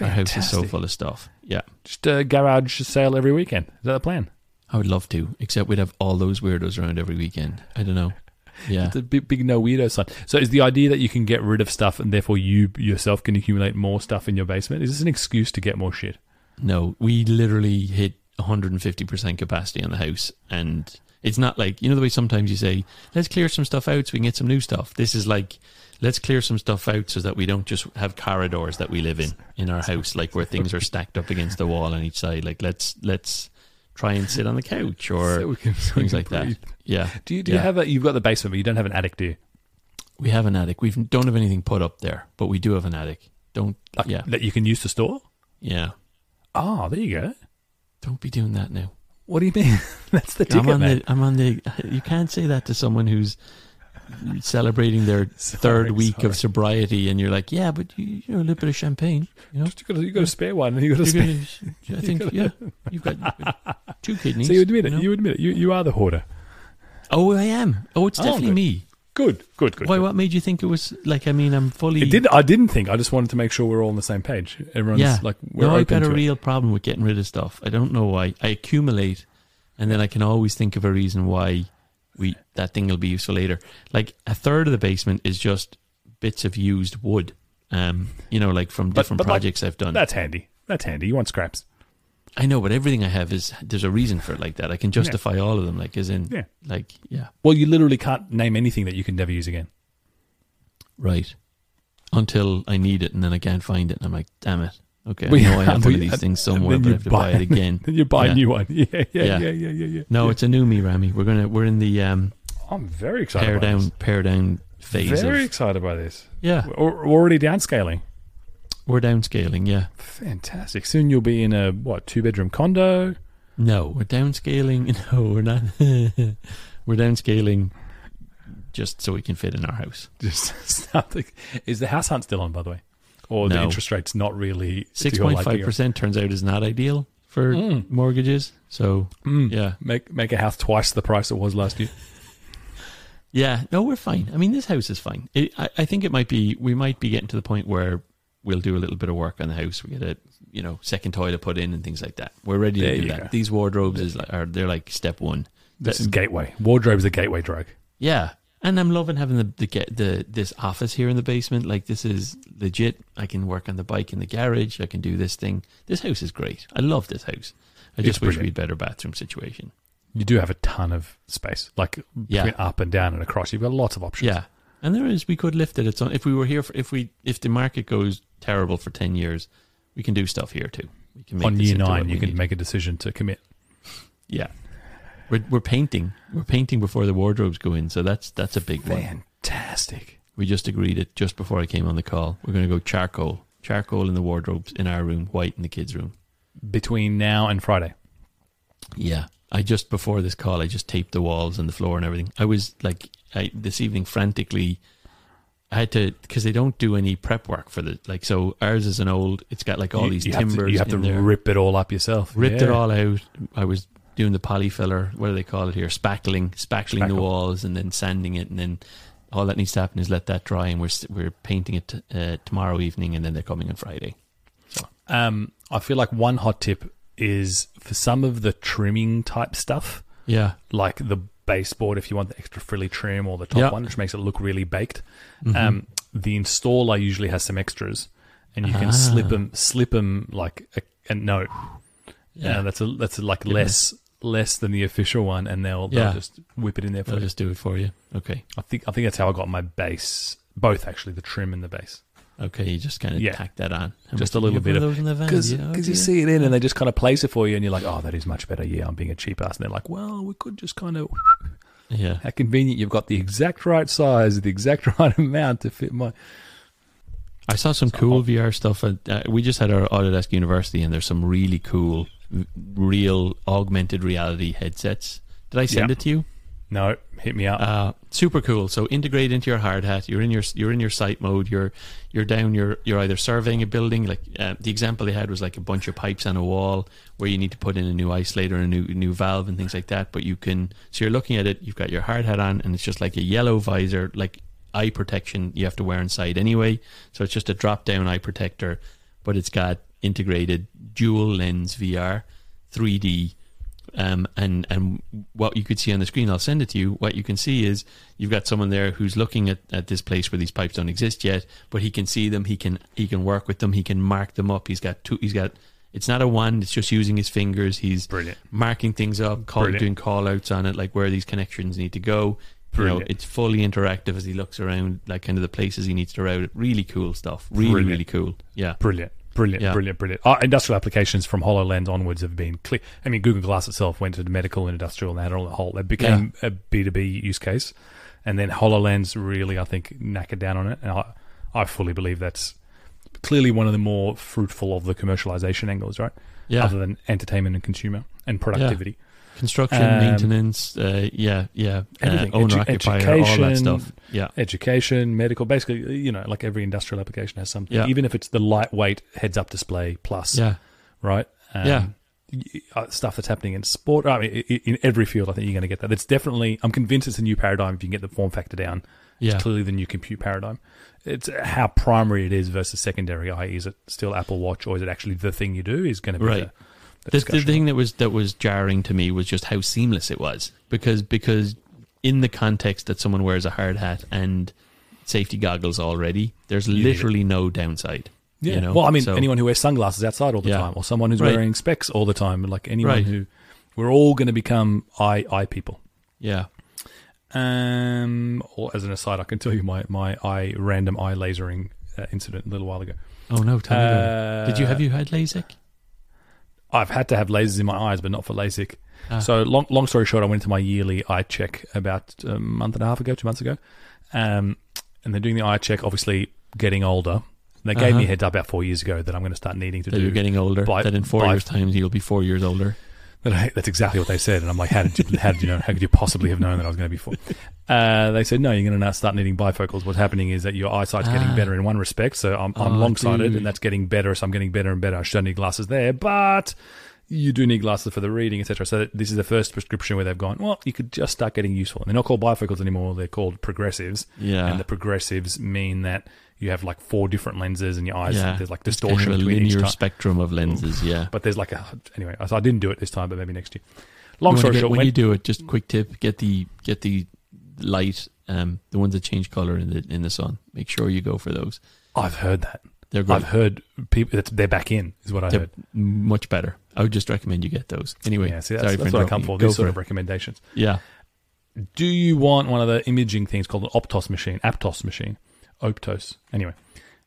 our house is so full of stuff yeah Just a garage sale every weekend. Is that the plan? I would love to except we'd have all those weirdos around every weekend I don't know [LAUGHS] yeah It's a big, big no weirdo sign. So is the idea that you can get rid of stuff and therefore you yourself can accumulate more stuff in your basement? Is this an excuse to get more shit? No, we literally hit 150% capacity on the house. And it's not like, you know, the way sometimes you say, let's clear some stuff out so we can get some new stuff. This is like, let's clear some stuff out so that we don't just have corridors that we live in, in our house, like where things are stacked up against the wall on each side. Like, let's, let's try and sit on the couch or So can- so things like that. Yeah. Do you, do you have a? You've got the basement, but you don't have an attic, do you? We have an attic. We don't have anything put up there, but we do have an attic. Don't, Like, yeah. that you can use to store. Yeah. Oh, there you go. Don't be doing that now. What do you mean? [LAUGHS] That's the I'm ticket, on man. the. I'm on the. You can't say that to someone who's celebrating their [LAUGHS] Sorry, third week sorry. of sobriety, and you're like, yeah, but you, you know, a little bit of champagne. You know, You got, a, you got a spare one. You got a spare. gonna, I [LAUGHS] think, yeah, you've got, you've got two kidneys. So you admit it. know? You admit it. You you are the hoarder. oh, I am. Oh, it's Oh, definitely good. me. Good. Good. Good. Why? good. What made you think it was like? I mean, I'm fully. It did. I didn't think. I just wanted to make sure we're all on the same page. Everyone's Yeah. like we're no, I've got a it. real problem with getting rid of stuff. I don't know why. I accumulate, and then I can always think of a reason why we that thing will be useful later. Like a third of the basement is just bits of used wood. Um, you know, like from different but like- projects I've done. That's handy. That's handy. You want scraps? I know, but everything I have is there's a reason for it like that. I can justify all of them. Like as in, Yeah. like yeah, Well, you literally can't name anything that you can never use again. right. Until I need it, and then I can't find it, and I'm like, damn it. Okay, Well, I know I have one of these things somewhere, but I have to buy it [LAUGHS] again. Then you buy a new one. Yeah, [LAUGHS] yeah, yeah, Yeah. yeah, yeah, yeah. yeah. No, it's a new me, Rami. We're gonna we're in the um, I'm very excited. pare about down this. pare down phase Very excited by this. yeah. We're we're already downscaling. We're downscaling, yeah. Fantastic. Soon you'll be in a what two bedroom condo. No, we're downscaling. [LAUGHS] No, we're not. we're downscaling just so we can fit in our house. Just something. Is the house hunt still on, by the way, or the No. interest rates not really to Six your point liking? five percent turns out is not ideal for Mm. mortgages. So Mm. yeah, Make make a house twice the price it was last year. [LAUGHS] yeah. No, we're fine. I mean, this house is fine. It, I, I think it might be. We might be getting to the point where we'll do a little bit of work on the house. We get a you know second toilet put in and things like that. We're ready There to do that. go. These wardrobes is like, are they're like step one. This That- is gateway. Wardrobe's a gateway drug. Yeah, and I'm loving having the the get the this office here in the basement. Like this is legit. I can work on the bike in the garage. I can do this thing. This house is great. I love this house. I It's just wish brilliant. we had better bathroom situation. You do have a ton of space, like Yeah. up and down and across. You've got lots of options. Yeah, and there is. We could lift it. It's on, if we were here. For, if we if the market goes terrible for ten years, we can do stuff here too. We can make On year nine, you can need. make a decision to commit. Yeah, we're we're painting. We're painting before the wardrobes go in. So that's that's a big one. Fantastic. We just agreed it just before I came on the call. We're going to go charcoal, charcoal in the wardrobes in our room, white in the kids' room. Between now and Friday. Yeah, I just before this call, I just taped the walls and the floor and everything. I was like, I this evening frantically. I had to because they don't do any prep work for the like. So ours is an old. It's got like all You- these you have to- timbers. you have to there. rip it all up yourself. ripped Yeah. it all out. I was doing the polyfiller. What do they call it here? Spackling, spackling the walls, and then sanding it, and then all that needs to happen is let that dry, and we're we're painting it uh, tomorrow evening, and then they're coming on Friday. Um, I feel like one hot tip is for some of the trimming type stuff, Yeah, like the baseboard, if you want the extra frilly trim, or the top Yeah. one, which makes it look really baked. Mhm. Um, the installer usually has some extras, and you can Ah. slip them, slip them like a, a note. Yeah, yeah. that's a that's a, like Goodness. less less than the official one, and they'll, they'll Yeah. just whip it in there for I'll you. just do it for you. Okay, I think I think that's how I got my base, both actually, the trim and the base. okay. You just kind of Yeah. tack that on. How Just much- a little you bit of- those in the van. Because yeah, you see it in and they just kind of place it for you, and you're like, oh, that is much better. Yeah, I'm being a cheap ass. And they're like, well, we could just kind of. [LAUGHS] Yeah, How convenient. You've got the exact right size, the exact [LAUGHS] right amount to fit my. I saw some So cool VR stuff. At, uh, we just had our Autodesk University, and there's some really cool, real augmented reality headsets. Did I send Yeah. it to you? No, hit me up. Uh, super cool. So integrate into your hard hat. You're in your you're in your site mode. You're you're down. You're you're either surveying a building. Like uh, the example they had was like a bunch of pipes on a wall where you need to put in a new isolator, and a new new valve, and things like that. But you can. So you're looking at it. You've got your hard hat on, and it's just like a yellow visor, like eye protection you have to wear inside anyway. So it's just a drop down eye protector, but it's got integrated dual lens VR, 3D. Um, and and what you could see on the screen, I'll send it to you. What you can see is you've got someone there who's looking at, at this place where these pipes don't exist yet, but he can see them. He can he can work with them. He can mark them up. He's got two. He's got. It's not a wand. It's just using his fingers. He's Brilliant. marking things up, call, doing call outs on it, like where these connections need to go. You know, it's fully interactive as he looks around, like kind of the places he needs to route. Really cool stuff. Really, Brilliant. really cool. Yeah. Brilliant. Brilliant, Yeah. brilliant, brilliant. Uh, industrial applications from HoloLens onwards have been clear. I mean, Google Glass itself went to the medical and industrial and had all the whole. It became a B2B use case. And then HoloLens really, I think, knackered down on it. And I, I fully believe that's clearly one of the more fruitful of the commercialization angles, right? Yeah. other than entertainment and consumer and productivity. Construction, Um, maintenance, uh, yeah, yeah, Everything. uh, owner Edu- occupier, all that stuff. Yeah, Education, medical, basically, you know, like every industrial application has something. Yeah. Even if it's the lightweight heads-up display plus, yeah, right? Um, Yeah. uh, Stuff that's happening in sport. I mean, in every field, I think you're going to get that. It's definitely. I'm convinced it's a new paradigm if you can get the form factor down. yeah. It's clearly the new compute paradigm. It's how primary it is versus secondary. I.e., is it still Apple Watch or is it actually the thing you do? Is going to be Right. the, the the, thing that was that was jarring to me was just how seamless it was because because in the context that someone wears a hard hat and safety goggles already, there's literally no downside. Yeah. You know? well, I mean, So- anyone who wears sunglasses outside all the Yeah. time, or someone who's Right. wearing specs all the time, like anyone Right. who, we're all going to become eye eye people. Yeah. Um, or as an aside, I can tell you my my eye random eye lasering uh, incident a little while ago. Oh no, tell me. Uh, Did you have you had LASIK? I've had to have lasers in my eyes, but not for LASIK. Ah. So long, long story short, I went to my yearly eye check about a month and a half ago, two months ago, um, and they're doing the eye check. Obviously, getting older. They gave Uh-huh. me a heads up about four years ago that I'm going to start needing to That do. you're getting older. by- that in four by- years' time you'll be four years older. I- That's exactly what they said, and I'm like, how did you, how did you know? How could you possibly have known that I was going to be four? Uh, they said, no, you're going to now start needing bifocals. What's happening is that your eyesight's getting Ah. better in one respect, so I'm, I'm Oh, long-sighted, and that's getting better. So I'm getting better and better. I should need glasses there, but you do need glasses for the reading, etc. So this is the first prescription where they've gone, well, you could just start getting useful. And they're not called bifocals anymore; they're called progressives, Yeah. and the progressives mean that you have like four different lenses in your eyes. yeah. There's like It's distortion kind of a linear spectrum of lenses. Yeah. But there's like a anyway. So I didn't do it this time, but maybe next year. Long story get- short, when when- you do it, just quick tip: get the get the light, um, the ones that change color in the in the sun. Make sure you go for those. I've heard that. They're good. I've heard people that they're back in is what I They're heard. much better. I would just recommend you get those. Anyway, Yeah, see, that's, sorry that's what I come for. These sort for of recommendations. Yeah, Do you want one of the imaging things called an Optos machine, Aptos machine, Optos? Anyway,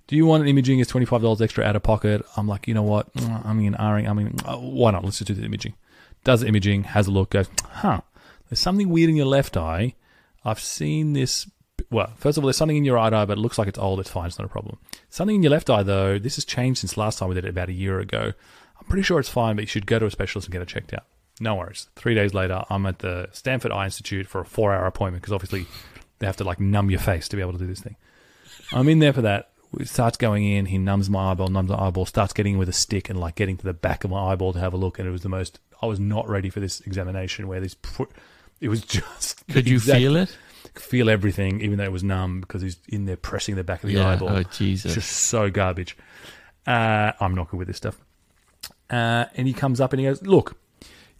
do you want an imaging? Five dollars extra out of pocket? I'm like, you know what? Mm, I mean, I mean, uh, why not? Let's just do the imaging. Does the imaging, has a look, goes, huh? There's something weird in your left eye. I've seen this. Well, first of all, there's something in your right eye, but it looks like it's old. It's fine. It's not a problem. Something in your left eye, though. This has changed since last time we did it about a year ago. I'm pretty sure it's fine, but you should go to a specialist and get it checked out. No worries. Three days later, I'm at the Stanford Eye Institute for a four hour appointment because obviously they have to like numb your face to be able to do this thing. I'm in there for that. It starts going in. He numbs my eyeball, numbs my eyeball, starts getting with a stick and like getting to the back of my eyeball to have a look. And it was the most, I was not ready for this examination where this, it was [LAUGHS] just. could you exact- feel it? Feel everything, even though it was numb because he's in there pressing the back of the yeah. eyeball. Oh Jesus. just so garbage. Uh, I'm not good with this stuff. Uh, and he comes up and he goes, Look,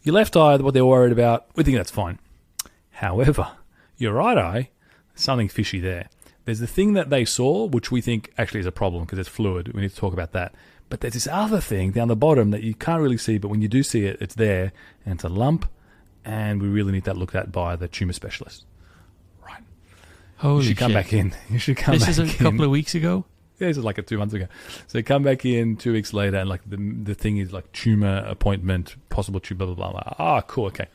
your left eye, what they're worried about, we think that's fine. However, your right eye, something fishy there. There's the thing that they saw, which we think actually is a problem because it's fluid. We need to talk about that. But there's this other thing down the bottom that you can't really see, but when you do see it, it's there and it's a lump. And we really need that looked at by the tumor specialist. Right. Holy you should come shit. back in. [LAUGHS] You should come This back is a in. couple of weeks ago. Yeah, this is like a two months ago. So come back in two weeks later, and like the the thing is like tumor appointment, possible tumor, blah blah blah. blah. Ah, cool, okay.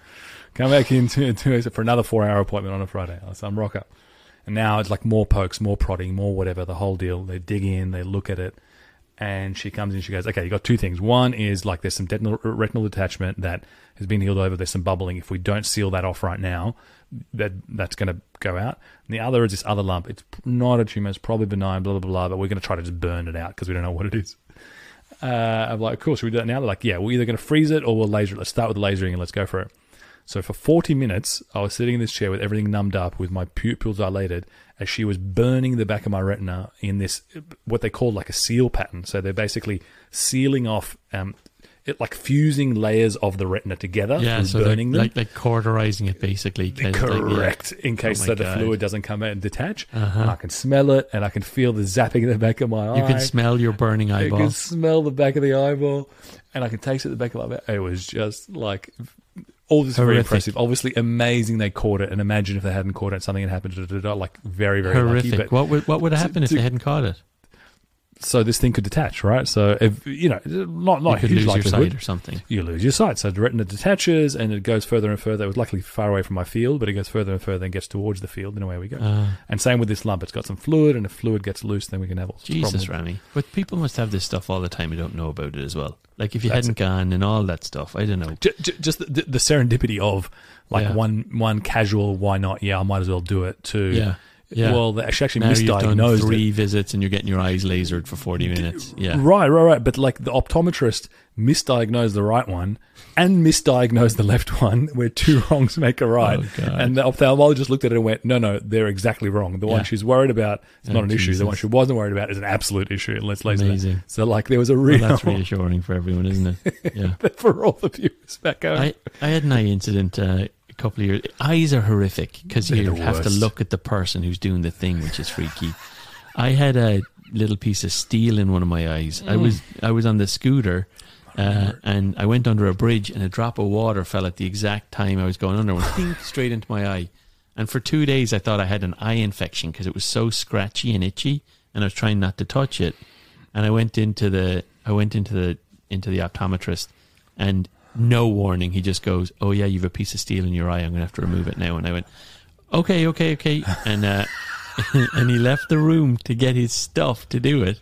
Come back in two, two weeks for another four hour appointment on a Friday. So I'm rock up, and now it's like more pokes, more prodding, more whatever. The whole deal. They dig in, they look at it, and she comes in. She goes, "Okay, you got two things. One is like there's some retinal, retinal detachment that has been healed over. There's some bubbling. If we don't seal that off right now, that that's going to go out. And the other is this other lump. It's not a tumor. It's probably benign. Blah blah blah. But we're going to try to just burn it out because we don't know what it is. Uh, I'm like, cool. Should we do that now? They're like, yeah. We're either going to freeze it or we'll laser it. Let's start with the lasering and let's go for it. So for 40 minutes, I was sitting in this chair with everything numbed up, with my pupils dilated, as she was burning the back of my retina in this what they call like a seal pattern. So they're basically sealing off, um, it like fusing layers of the retina together Yeah, through so burning them. like like cauterizing it basically. 'cause, like, yeah. Correct. In case Oh so the fluid doesn't come out and detach. Uh-huh. And I can smell it and I can feel the zapping in the back of my eye. You can smell your burning I You can smell the back of the eyeball and I can taste it at the back of my. It was just like all this is very Horrific. impressive. Obviously amazing they caught it and imagine if they hadn't caught it something had happened. Da, da, da, like very, very Horrific. lucky. But what would what would have to- happened if to- they hadn't caught it? So this thing could detach, right? So if you know, not not you huge lose your likelihood. sight or something. you lose your sight. So the retina detaches and it goes further and further. It was luckily far away from my field, but it goes further and further and gets towards the field, and away we go. Uh, and same with this lump. It's got some fluid, and if fluid gets loose, then we can have all Jesus, problems. Rami. But people must have this stuff all the time and don't know about it as well. Like if you That's hadn't gone and all that stuff, I don't know. J- j- just the, the serendipity of like Yeah. one one casual, why not? Yeah, I might as well do it. To Yeah. Yeah. well, they actually actually now you've done misdiagnosed it. three visits and you're getting your eyes lasered for 40 minutes. Yeah. Right, right, right. But like the optometrist misdiagnosed the right one and misdiagnosed the left one, where two [LAUGHS] wrongs make a right. Oh, and the ophthalmologist looked at it and went, "No, no, they're exactly wrong. The one she's worried about is Oh, not an issue. The one she wasn't worried about is an absolute issue." Let's laser that. Amazing. So like there was a Well, real that's [LAUGHS] reassuring for everyone, isn't it? [LAUGHS] Yeah. for all the viewers back home. I, I had an eye incident uh, couple of years. Eyes are horrific because you have to look at the person who's doing the thing, which is freaky. I had a little piece of steel in one of my eyes. I was I was on the scooter. Uh, and I went under a bridge, and a drop of water fell at the exact time I was going under, went [LAUGHS] straight into my eye. And for two days, I thought I had an eye infection because it was so scratchy and itchy, and I was trying not to touch it. And I went into the I went into the into the optometrist, and no warning, he just goes, "Oh yeah, you've a piece of steel in your eye. I'm gonna have to remove it now." And I went, "Okay, okay, okay," and uh, [LAUGHS] and he left the room to get his stuff to do it.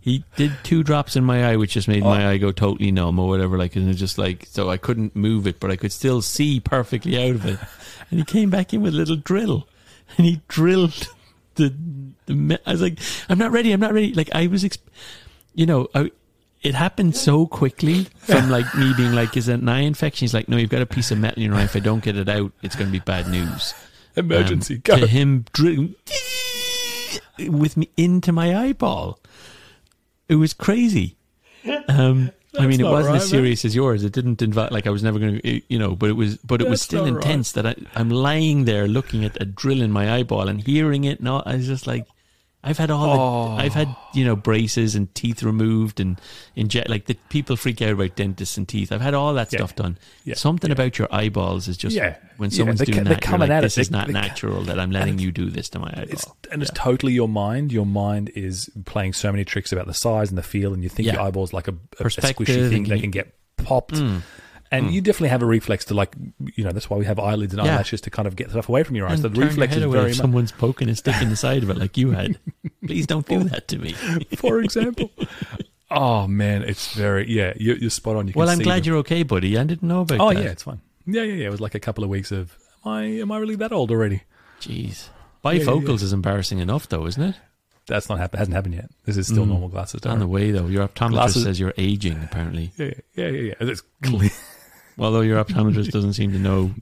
He did two drops in my eye, which just made my eye go totally numb or whatever. Like, and it just like so I couldn't move it, but I could still see perfectly out of it. [LAUGHS] And he came back in with a little drill, and he drilled the the. I was like, I'm not ready. I'm not ready. Like I was, exp- you know, I, it happened so quickly from like me being like, is it an eye infection? He's like, no, you've got a piece of metal in your eye. If I don't get it out, it's going to be bad news. Emergency, Um, to him drilling with me into my eyeball. It was crazy. Um, I mean, it wasn't right, as serious as yours. It didn't invite like I was never going to, you know. But it was, but it was still not right. intense that I, I'm lying there looking at a drill in my eyeball and hearing it. No, I was just like, I've had all Oh. the, I've had you know braces and teeth removed and inject like the people freak out about dentists and teeth. I've had all that Yeah. stuff done. Yeah. Something about your eyeballs is just Yeah. when someone's they doing that, coming like, this is They- not they natural that I'm letting you do this to my eyeball. It's and it's totally your mind. Your mind is playing so many tricks about the size and the feel, and you think Yeah. your eyeball's like a, a, a squishy thing that can get popped. Mm. And you definitely have a reflex to like, you know, that's why we have eyelids and Yeah. eyelashes to kind of get stuff away from your eyes. And the reflex is very if someone's poking a stick in the side of it like you had. [LAUGHS] Please don't do that to me. [LAUGHS] For example. oh man, it's very yeah. You're, you're spot on. You can Well, I'm glad them. you're okay, buddy. I didn't know about Oh that. yeah, it's fine. Yeah, yeah, yeah. It was like a couple of weeks of. Am I am I really that old already? Jeez. Bifocals yeah. is embarrassing enough, though, isn't it? That's not happened. Hasn't happened yet. This is still Mm. normal glasses. On the way, though. Your optometrist Glasses- says you're aging, apparently. Yeah, yeah, yeah, yeah. yeah. It's clear. [LAUGHS] Although your optometrist [LAUGHS] doesn't seem to know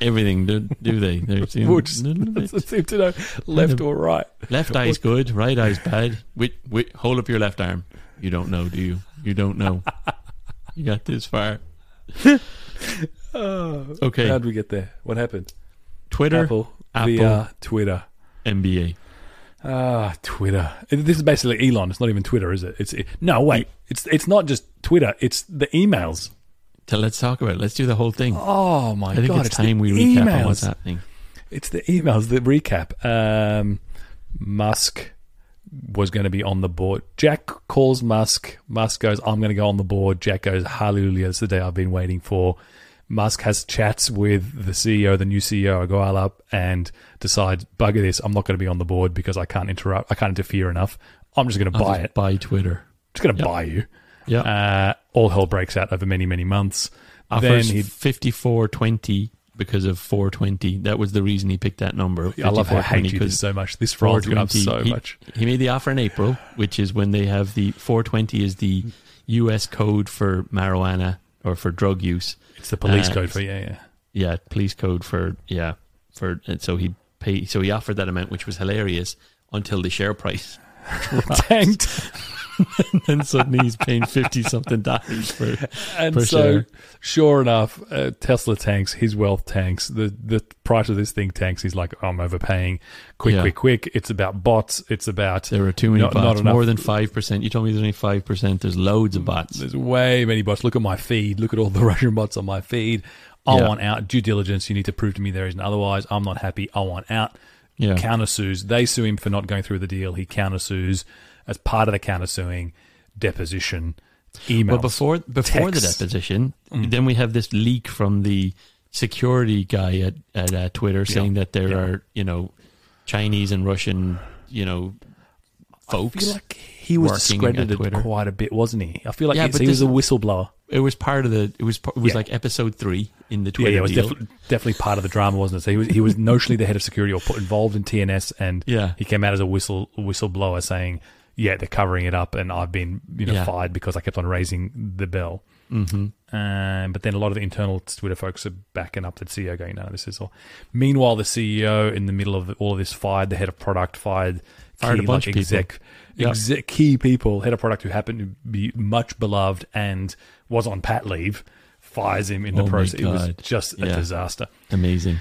everything, do, do they? They [LAUGHS] seem Which a little doesn't [LAUGHS] seem to know left or right. Left eye's good, right eye's bad. Wait, wait, hold up your left arm. You don't know, do you? You don't know. you got this far. Oh, Okay. How'd we get there? What happened? Twitter, Apple, Apple. VR, Twitter. NBA. Ah, Twitter. This is basically Elon. It's not even Twitter, is it? It's it, no wait. It's it's not just Twitter. It's the emails. So let's talk about it. Let's do the whole thing. Oh my god, I think god! it's the time we recap on what's happening. It's the emails. The recap. Um, Musk was going to be on the board. Jack calls Musk. Musk goes, "I'm going to go on the board." Jack goes, "Hallelujah! It's the day I've been waiting for." Musk has chats with the CEO, the new CEO, up, and decides, "Bugger this! I'm not going to be on the board because I can't interrupt. I can't interfere enough. I'm just going to buy it. Buy Twitter. Just going to Yep. buy you." Yeah. Uh, all hell breaks out over many, many months. then Offers he, fifty four twenty because of four twenty. That was the reason he picked that number. I love how I 54.20, hate you so much. This riles you up so he, much. He made the offer in April, which is when they have the 420 is the U.S. code for marijuana or for drug use. It's the police uh, code for yeah, yeah. Yeah, police code for yeah for. And so he pay. So he offered that amount, which was hilarious until the share price [LAUGHS] tanked. [LAUGHS] and [LAUGHS] then suddenly he's paying fifty something dollars for. And For so, sure. sure enough, uh, Tesla tanks, his wealth tanks, the the price of this thing tanks. He's like, I'm overpaying. Quick, Yeah. quick, quick. It's about bots. It's about There are too many Not- not bots, enough- more than five percent. You told me there's only five percent. There's loads of bots. there's way many bots. Look at my feed. Look at all the [LAUGHS] Russian bots on my feed. I Yeah. want out. Due diligence. You need to prove to me there isn't. Otherwise, I'm not happy. I want out. Yeah, Countersues. They sue him for not going through the deal. He countersues. as part of the countersuing deposition emails. But before before the deposition, Mm. then we have this leak from the security guy at at uh, Twitter saying that there yeah. are you know Chinese and Russian you know folks. I feel like he was discredited Twitter. quite a bit, wasn't he? I feel like Yeah, but he was a whistleblower. It was part of the. It was it was Yeah. like episode three in the Yeah, Twitter yeah, it was deal. defi- definitely part of the drama, wasn't it? So he was he was notionally the head of security or put involved in TNS, and Yeah. he came out as a whistle whistleblower saying, "Yeah, they're covering it up, and I've been you know Yeah. fired because I kept on raising the bell." hmm Um, but then a lot of the internal Twitter folks are backing up the CEO, going, "No, this is all." Meanwhile, the CEO, in the middle of all of this, fired the head of product, fired, Fired a bunch like, of exec, Yeah. exec, key people, head of product who happened to be much beloved and was on pat leave, fires him in the Oh process. It was just a Yeah. disaster. Amazing.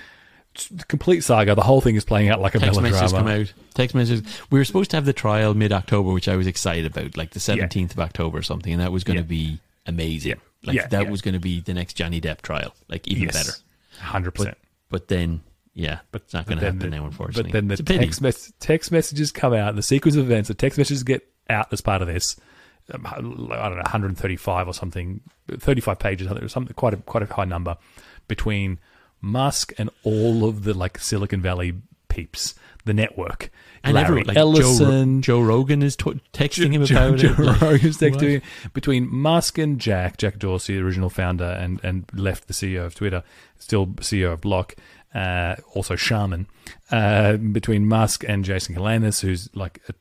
The complete saga. The whole thing is playing out like a Text messages come melodrama. out. Text messages. We were supposed to have the trial mid October, which I was excited about, like the seventeenth of October or something, and that was going to be amazing. Yeah. Like Yeah, that yeah. was going to be the next Johnny Depp trial, like even better. hundred percent. But then, yeah, but it's not going to happen the- now, unfortunately. But then the It's a pity. text, mes- text messages come out. The sequence of events, the text messages get out as part of this. I don't know, 135 or something, 35 pages, or something quite a quite a high number between Musk and all of the like Silicon Valley peeps, the network. and Larry everyone, like Ellison, Joe, Joe Rogan is t- texting him Joe, about Joe it. like, Rogan's texting between Musk and Jack, Jack Dorsey, the original founder, and and left the CEO of Twitter, still CEO of Block, uh, also Shaman. Uh, between Musk and Jason Calacanis, who's like a,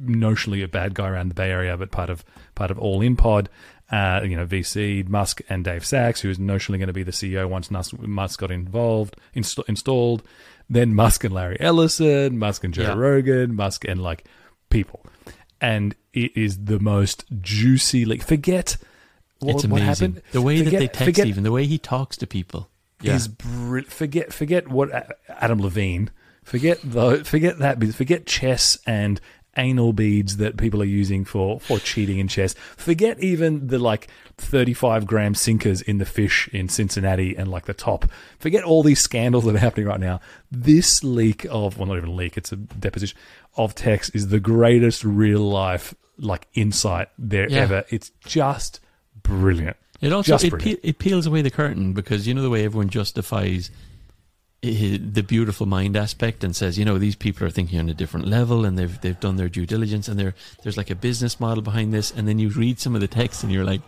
notionally a bad guy around the Bay Area, but part of part of All In Pod. Uh, you know, VC, Musk and Dave Sacks, who is notionally going to be the CEO once Musk, got involved, inst- installed. Then Musk and Larry Ellison, Musk and Joe Yeah. Rogan, Musk and like people and it is the most juicy. Like, forget what, it's what amazing. happened. The way that they text, forget, even the way he talks to people. Yeah. is br- forget forget what Adam Levine. Forget the forget that. Forget chess and anal beads that people are using for for cheating in chess. Forget even the like thirty five gram sinkers in the fish in Cincinnati and like the top. Forget all these scandals that are happening right now. This leak of well, not even a leak. It's a deposition of text is the greatest real life like insight there Yeah. ever. It's just brilliant. It also it, pe- it peels away the curtain because you know the way everyone justifies eh, the beautiful mind aspect and says you know these people are thinking on a different level and they've they've done their due diligence and there there's like a business model behind this and then you read some of the text and you're like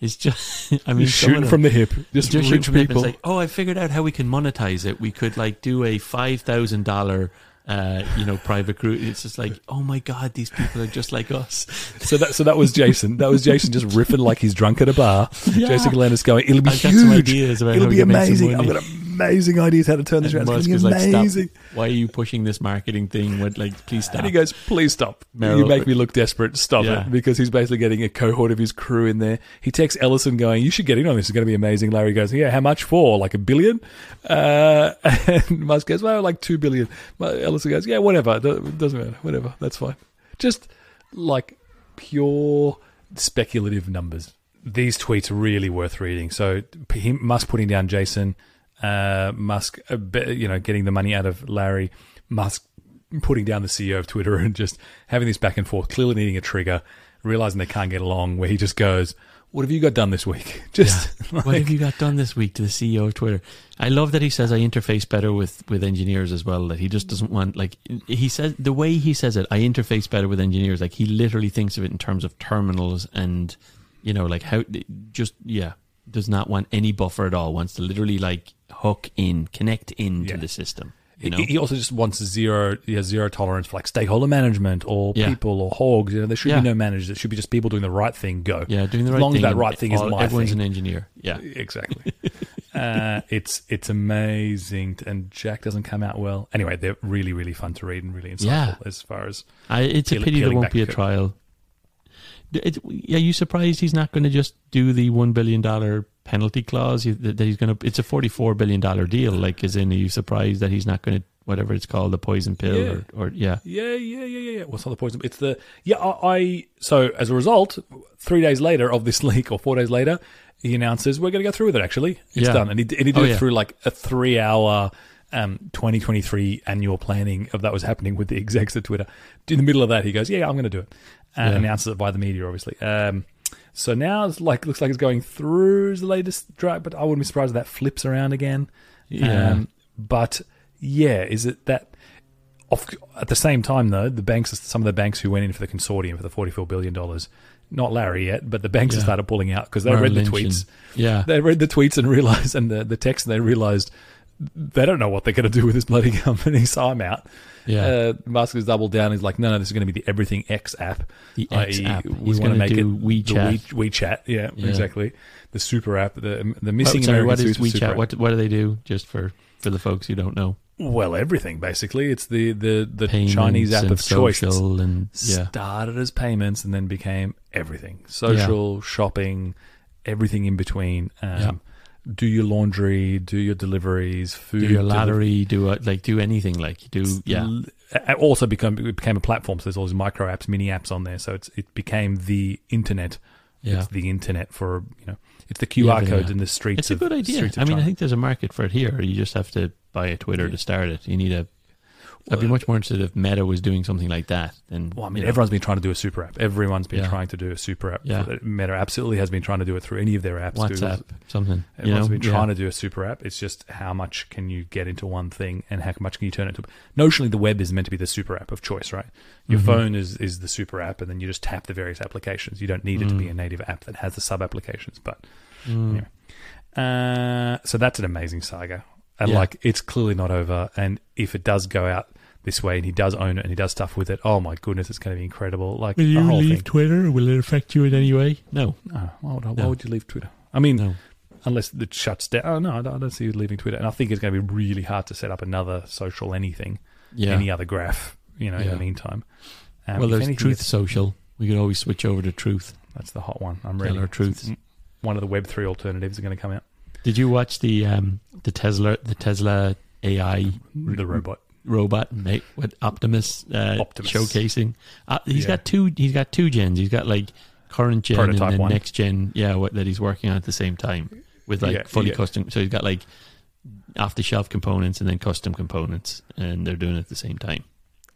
it's just [LAUGHS] I mean shooting them- from the hip, just, just shooting rich from the hip. people. Like, oh, I figured out how we can monetize it. We could like do a five thousand dollar, uh, you know, private group. It's just like, oh my god, these people are just like us. So that so that was Jason. That was Jason just riffing like he's drunk at a bar. Yeah. Jason Calacanis going, "It'll be I've got huge. some ideas about It'll be we can make some amazing. I've money." Amazing ideas how to turn this And around. It's Musk going is to be like, amazing." stop. Why are you pushing this marketing thing? What, like, please stop. And he goes, "Please stop. you make me look desperate. Stop Yeah. it." Because he's basically getting a cohort of his crew in there. He texts Ellison, going, "You should get in on this. It's going to be amazing." Larry goes, "Yeah, how much for? Like a billion? Uh, [LAUGHS] and Musk goes, "Well, like two billion. But Ellison goes, "Yeah, whatever. It doesn't matter. Whatever. That's fine." Just like pure speculative numbers. These tweets are really worth reading. So he must putting down Jason, uh, Musk, be- you know, getting the money out of Larry, Musk putting down the CEO of Twitter [LAUGHS] and just having this back and forth, clearly needing a trigger, realizing they can't get along, where he just goes, "What have you got done this week?" [LAUGHS] Just [LAUGHS] what like- have you got done this week to the CEO of Twitter? I love that he says I interface better with, with engineers as well. That he just doesn't want like he says the way he says it. I interface better with engineers. Like he literally thinks of it in terms of terminals and you know like how just yeah does not want any buffer at all. Wants to literally like hook in, connect into Yeah. the system. You know, He also just wants zero, he has zero tolerance for like stakeholder management or Yeah. people or hogs. You know, there should Yeah. be no managers. There should be just people doing the right thing. Go. yeah, doing the as right long thing. as that right thing is all- my everyone's thing. an engineer. Yeah, [LAUGHS] Exactly. uh, it's it's amazing, and Jack doesn't come out well. Anyway, they're really really fun to read and really insightful Yeah. as far as I, it's a pity there won't be a trial. It, are you surprised he's not going to just do the one billion dollar penalty clause? That he's going to. It's a forty four billion dollar deal. Like, is in? Are you surprised that he's not going to whatever it's called, the poison pill, Yeah. or, or yeah, Yeah, yeah, yeah, yeah, yeah. What's not the poison? It's the yeah. I, I so as a result, three days later of this [LAUGHS] leak, or four days later, he announces we're going to go through with it. Actually, it's Yeah. done, and he, and he did Oh, it yeah. through like a three-hour. Um, 2023 annual planning of that was happening with the [LAUGHS] execs at Twitter. In the middle of that, he goes, "Yeah, I'm going to do it." And Yeah. announces it by the media, obviously. Um, so now it's like looks like it's going through the latest drag, but I wouldn't be surprised if that flips around again. Yeah. Um, but yeah, is it that? Off, at the same time, though, the banks, some of the banks who went in for the consortium for the forty-four billion dollars, not Larry yet, but the banks have Yeah. started pulling out because they Merrill read the Lynch and- tweets. yeah. They read the tweets and [LAUGHS] realized, and the, the text, and they realized they don't know what they're going to do with this bloody [LAUGHS] company. So I'm out. Yeah. Uh, Musk has doubled down. He's like, no, no, this is going to be the Everything X app. The X app. We He's want to make it WeChat. The We, WeChat. Yeah, Yeah. exactly. The super app. The the Oh, missing sorry, American what is WeChat? app. What what do they do? Just for for the folks who don't know, Well, everything basically. It's the the the Payments Chinese app of choice. Social and yeah, Started as payments and then became everything: social, shopping, everything in between. Um, Yeah. Do your laundry, do your deliveries, food, do your deli- lottery, do a, like do anything like do yeah, it uh, uh, also become it became a platform. So there's all these micro apps, mini apps on there. So it's it became the internet. yeah. It's the internet for you know. It's the QR Yeah, codes yeah. in the streets. It's a of, good idea. I mean, I think there's a market for it here. You just have to buy a Twitter Yeah. to start it. You need a. I'd be much more interested if Meta was doing something like that. Then Well, I mean, you know, everyone's been trying to do a super app. Everyone's been Yeah. trying to do a super app. Yeah. Meta absolutely has been trying to do it through any of their apps. WhatsApp something. You Everyone's know, been trying to do a super app. It's just how much can you get into one thing and how much can you turn it to. Notionally, the web is meant to be the super app of choice, right? Your Mhm. phone is, is the super app, and then you just tap the various applications. You don't need it to be Mm. a native app that has the sub applications. But Mm. Yeah. uh, so that's an amazing saga, and Yeah. like it's clearly not over. And if it does go out this way, and he does own it, and he does stuff with it, oh my goodness, it's going to be incredible. Like Will the you whole leave thing. Twitter? Will it affect you in any way? No, No, why would, I- why No. would you leave Twitter? I mean, no. unless it shuts down. Oh no, I don't, I don't see you leaving Twitter. And I think it's going to be really hard to set up another social anything, Yeah. any other graph. You know, in the meantime. Um, well, there's anything, Truth Social. We could always switch over to Truth. That's the hot one. I'm Tell ready. our truths. One of the Web three alternatives are going to come out. Did you watch the um the Tesla the Tesla AI The robot. Robot mate with Optimus, uh, Optimus. showcasing? Uh, he's Yeah. got two. He's got two gens. He's got like current gen Prototype and then one. next gen. Yeah, what, that he's working on at the same time with like Yeah, fully yeah. custom. So he's got like off the shelf components and then custom components, and they're doing it at the same time.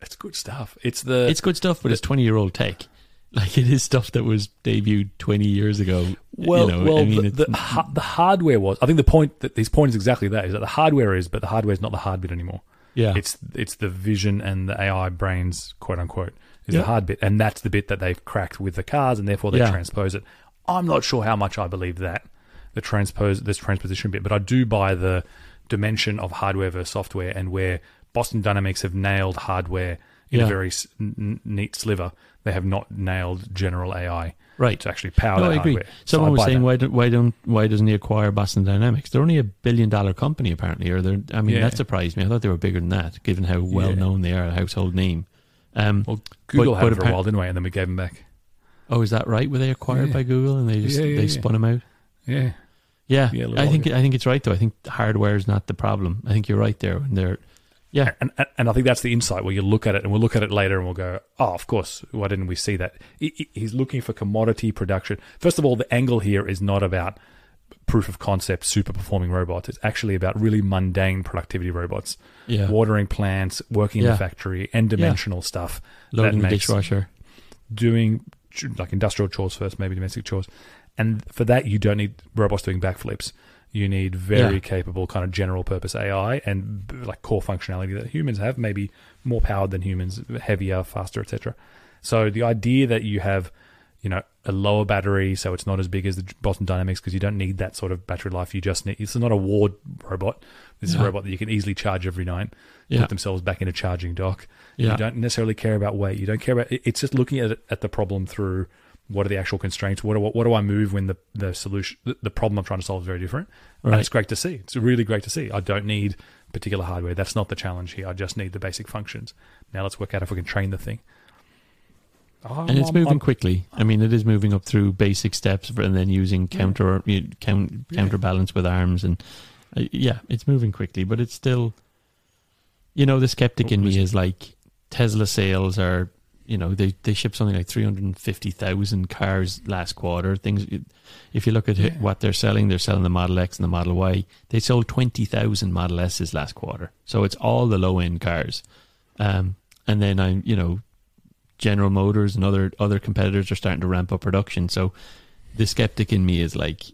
It's good stuff. It's the It's good stuff, but it's twenty year old tech. [LAUGHS] Like it is stuff that was debuted twenty years ago. well, you know, well, I mean, the, the, ha- the hardware was. I think the point that his point is exactly that is that the hardware is, but the hardware is not the hard bit anymore. Yeah, It's it's the vision and the AI brains, quote unquote, is Yeah. the hard bit, and that's the bit that they've cracked with the cars, and therefore they Yeah. transpose it. I'm not sure how much I believe that the transpose this transposition bit, but I do buy the dimension of hardware versus software, and where Boston Dynamics have nailed hardware in Yeah. a very n- neat sliver, they have not nailed general AI right. to actually power No, that I agree. hardware. Someone So was saying, that. why don't, why don't why doesn't he acquire Boston Dynamics? They're only a billion dollar company apparently, or they're. I mean, Yeah. that surprised me. I thought they were bigger than that, given how well Yeah. known they are, a household name. Um, Well, Google but- had but it for a while, didn't we? And then we gave them back. oh, is that right? Were they acquired Yeah. by Google and they just they spun them out? Yeah, Yeah, I think I think it's right though. I think hardware is not the problem. I think you're right there. And they're yeah, and, and I think that's the insight where you look at it, and we'll look at it later, and we'll go, "Oh, of course, why didn't we see that?" He- he- He's looking for commodity production. First of all, the angle here is not about proof of concept, super performing robots. It's actually about really mundane productivity robots, yeah, watering plants, working in the factory, and dimensional stuff, loading the makes- dishwasher. doing like industrial chores first, maybe domestic chores, and for that you don't need robots doing backflips. You need very Yeah. capable kind of general purpose AI and like core functionality that humans have, maybe more powered than humans, heavier, faster, etc. So the idea that you have, you know, a lower battery, so it's not as big as the Boston Dynamics because you don't need that sort of battery life. You just need. It's not a ward robot. This is a robot that you can easily charge every night. Yeah, Put themselves back in a charging dock. yeah, You don't necessarily care about weight. You don't care about. It's just looking at at the problem through what are the actual constraints. What do, what do I move when the the solution the, the problem I'm trying to solve is very different. And it's great to see. It's really great to see. I don't need particular hardware. That's not the challenge here. I just need the basic functions. Now let's work out if we can train the thing. Oh, and it's I'm- moving I'm- quickly. I mean, it is moving up through basic steps and then using Yeah. counter you, count, Yeah. counterbalance with arms and uh, yeah, it's moving quickly, but it's still, you know, the skeptic in What was- me is like Tesla sales are, you know, they they shipped something like three hundred and fifty thousand cars last quarter. Things, if you look at Yeah. what they're selling, they're selling the Model X and the Model Y. They sold twenty thousand Model S's last quarter, so it's all the low end cars. Um, and then I'm, you know, General Motors and other other competitors are starting to ramp up production. So the skeptic in me is like,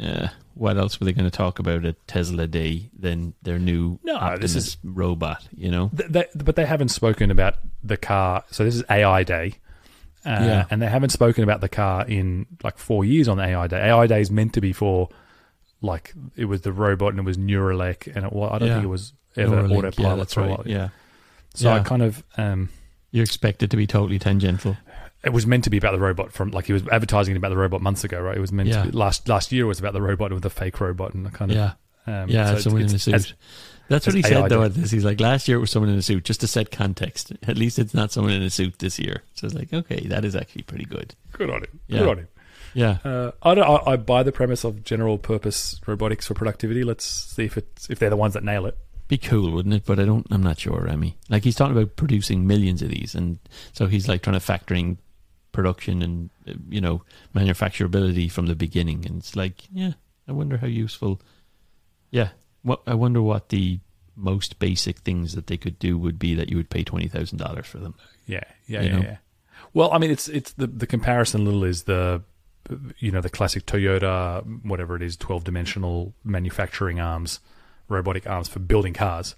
uh, what else were they going to talk about at Tesla Day than their new No, Optimus this is- robot? You know, Th- they, but they haven't spoken about the car. So this is AI Day, uh, Yeah. and they haven't spoken about the car in like four years on AI Day. AI Day is meant to be for like it was the robot and it was Neuralink, and it was, I don't Yeah. think it was ever Neuralink, autopilot yeah, that's right. Yeah, So I kind of um, you expect it to be totally tangential. It was meant to be about the robot from like he was advertising about the robot months ago, right? It was meant Yeah. to be last last year was about the robot with the fake robot and I kind of Yeah, um, yeah, so it's- someone in a suit. as- That's what he as said though at this. He's like, last year it was someone in a suit, just to set context. At least it's not someone in a suit this year. So it's like, okay, that is actually pretty good. good on him. Yeah. Good on him. Yeah, Uh, I don't. I, I buy the premise of general purpose robotics for productivity. Let's see if it's if they're the ones that nail it. be cool, wouldn't it? But I don't. I'm not sure, Rami. Like he's talking about producing millions of these, and so he's like trying to factor in production and you know manufacturability from the beginning. And it's like, yeah, I wonder how useful. Yeah, what I wonder what the most basic things that they could do would be that you would pay twenty thousand dollars for them. Yeah, yeah, yeah, yeah. Well, I mean, it's it's the the comparison little is the you know the classic Toyota whatever it is twelve dimensional manufacturing arms, robotic arms for building cars,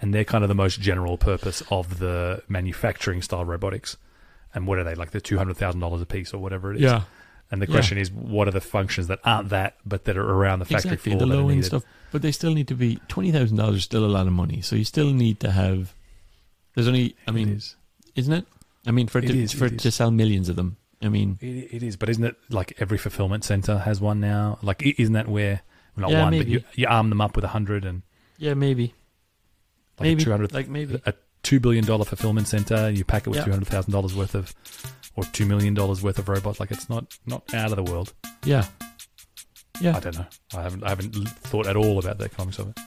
and they're kind of the most general purpose of the manufacturing style robotics. And what are they like? They're two hundred thousand dollars a piece or whatever it is. Yeah. And the Yeah. question is, what are the functions that aren't that, but that are around the factory exactly floor? the low end stuff. But they still need to be twenty thousand dollars. is Still a lot of money. So you still need to have. There's only. I mean, is. isn't it? I mean, for It to, is, for it to sell millions of them. I mean, It, it is, but isn't it like every fulfillment center has one now? Like, isn't that where well, not Yeah, one, but you, you arm them up with a hundred and yeah, maybe, like maybe, a two hundred, like maybe. a two billion dollar fulfillment center. and You pack it with Yeah. two hundred thousand dollars worth of, or two million dollars worth of robots. Like, it's not not out of the world. Yeah, yeah. I don't know. I haven't I haven't thought at all about the economics of it.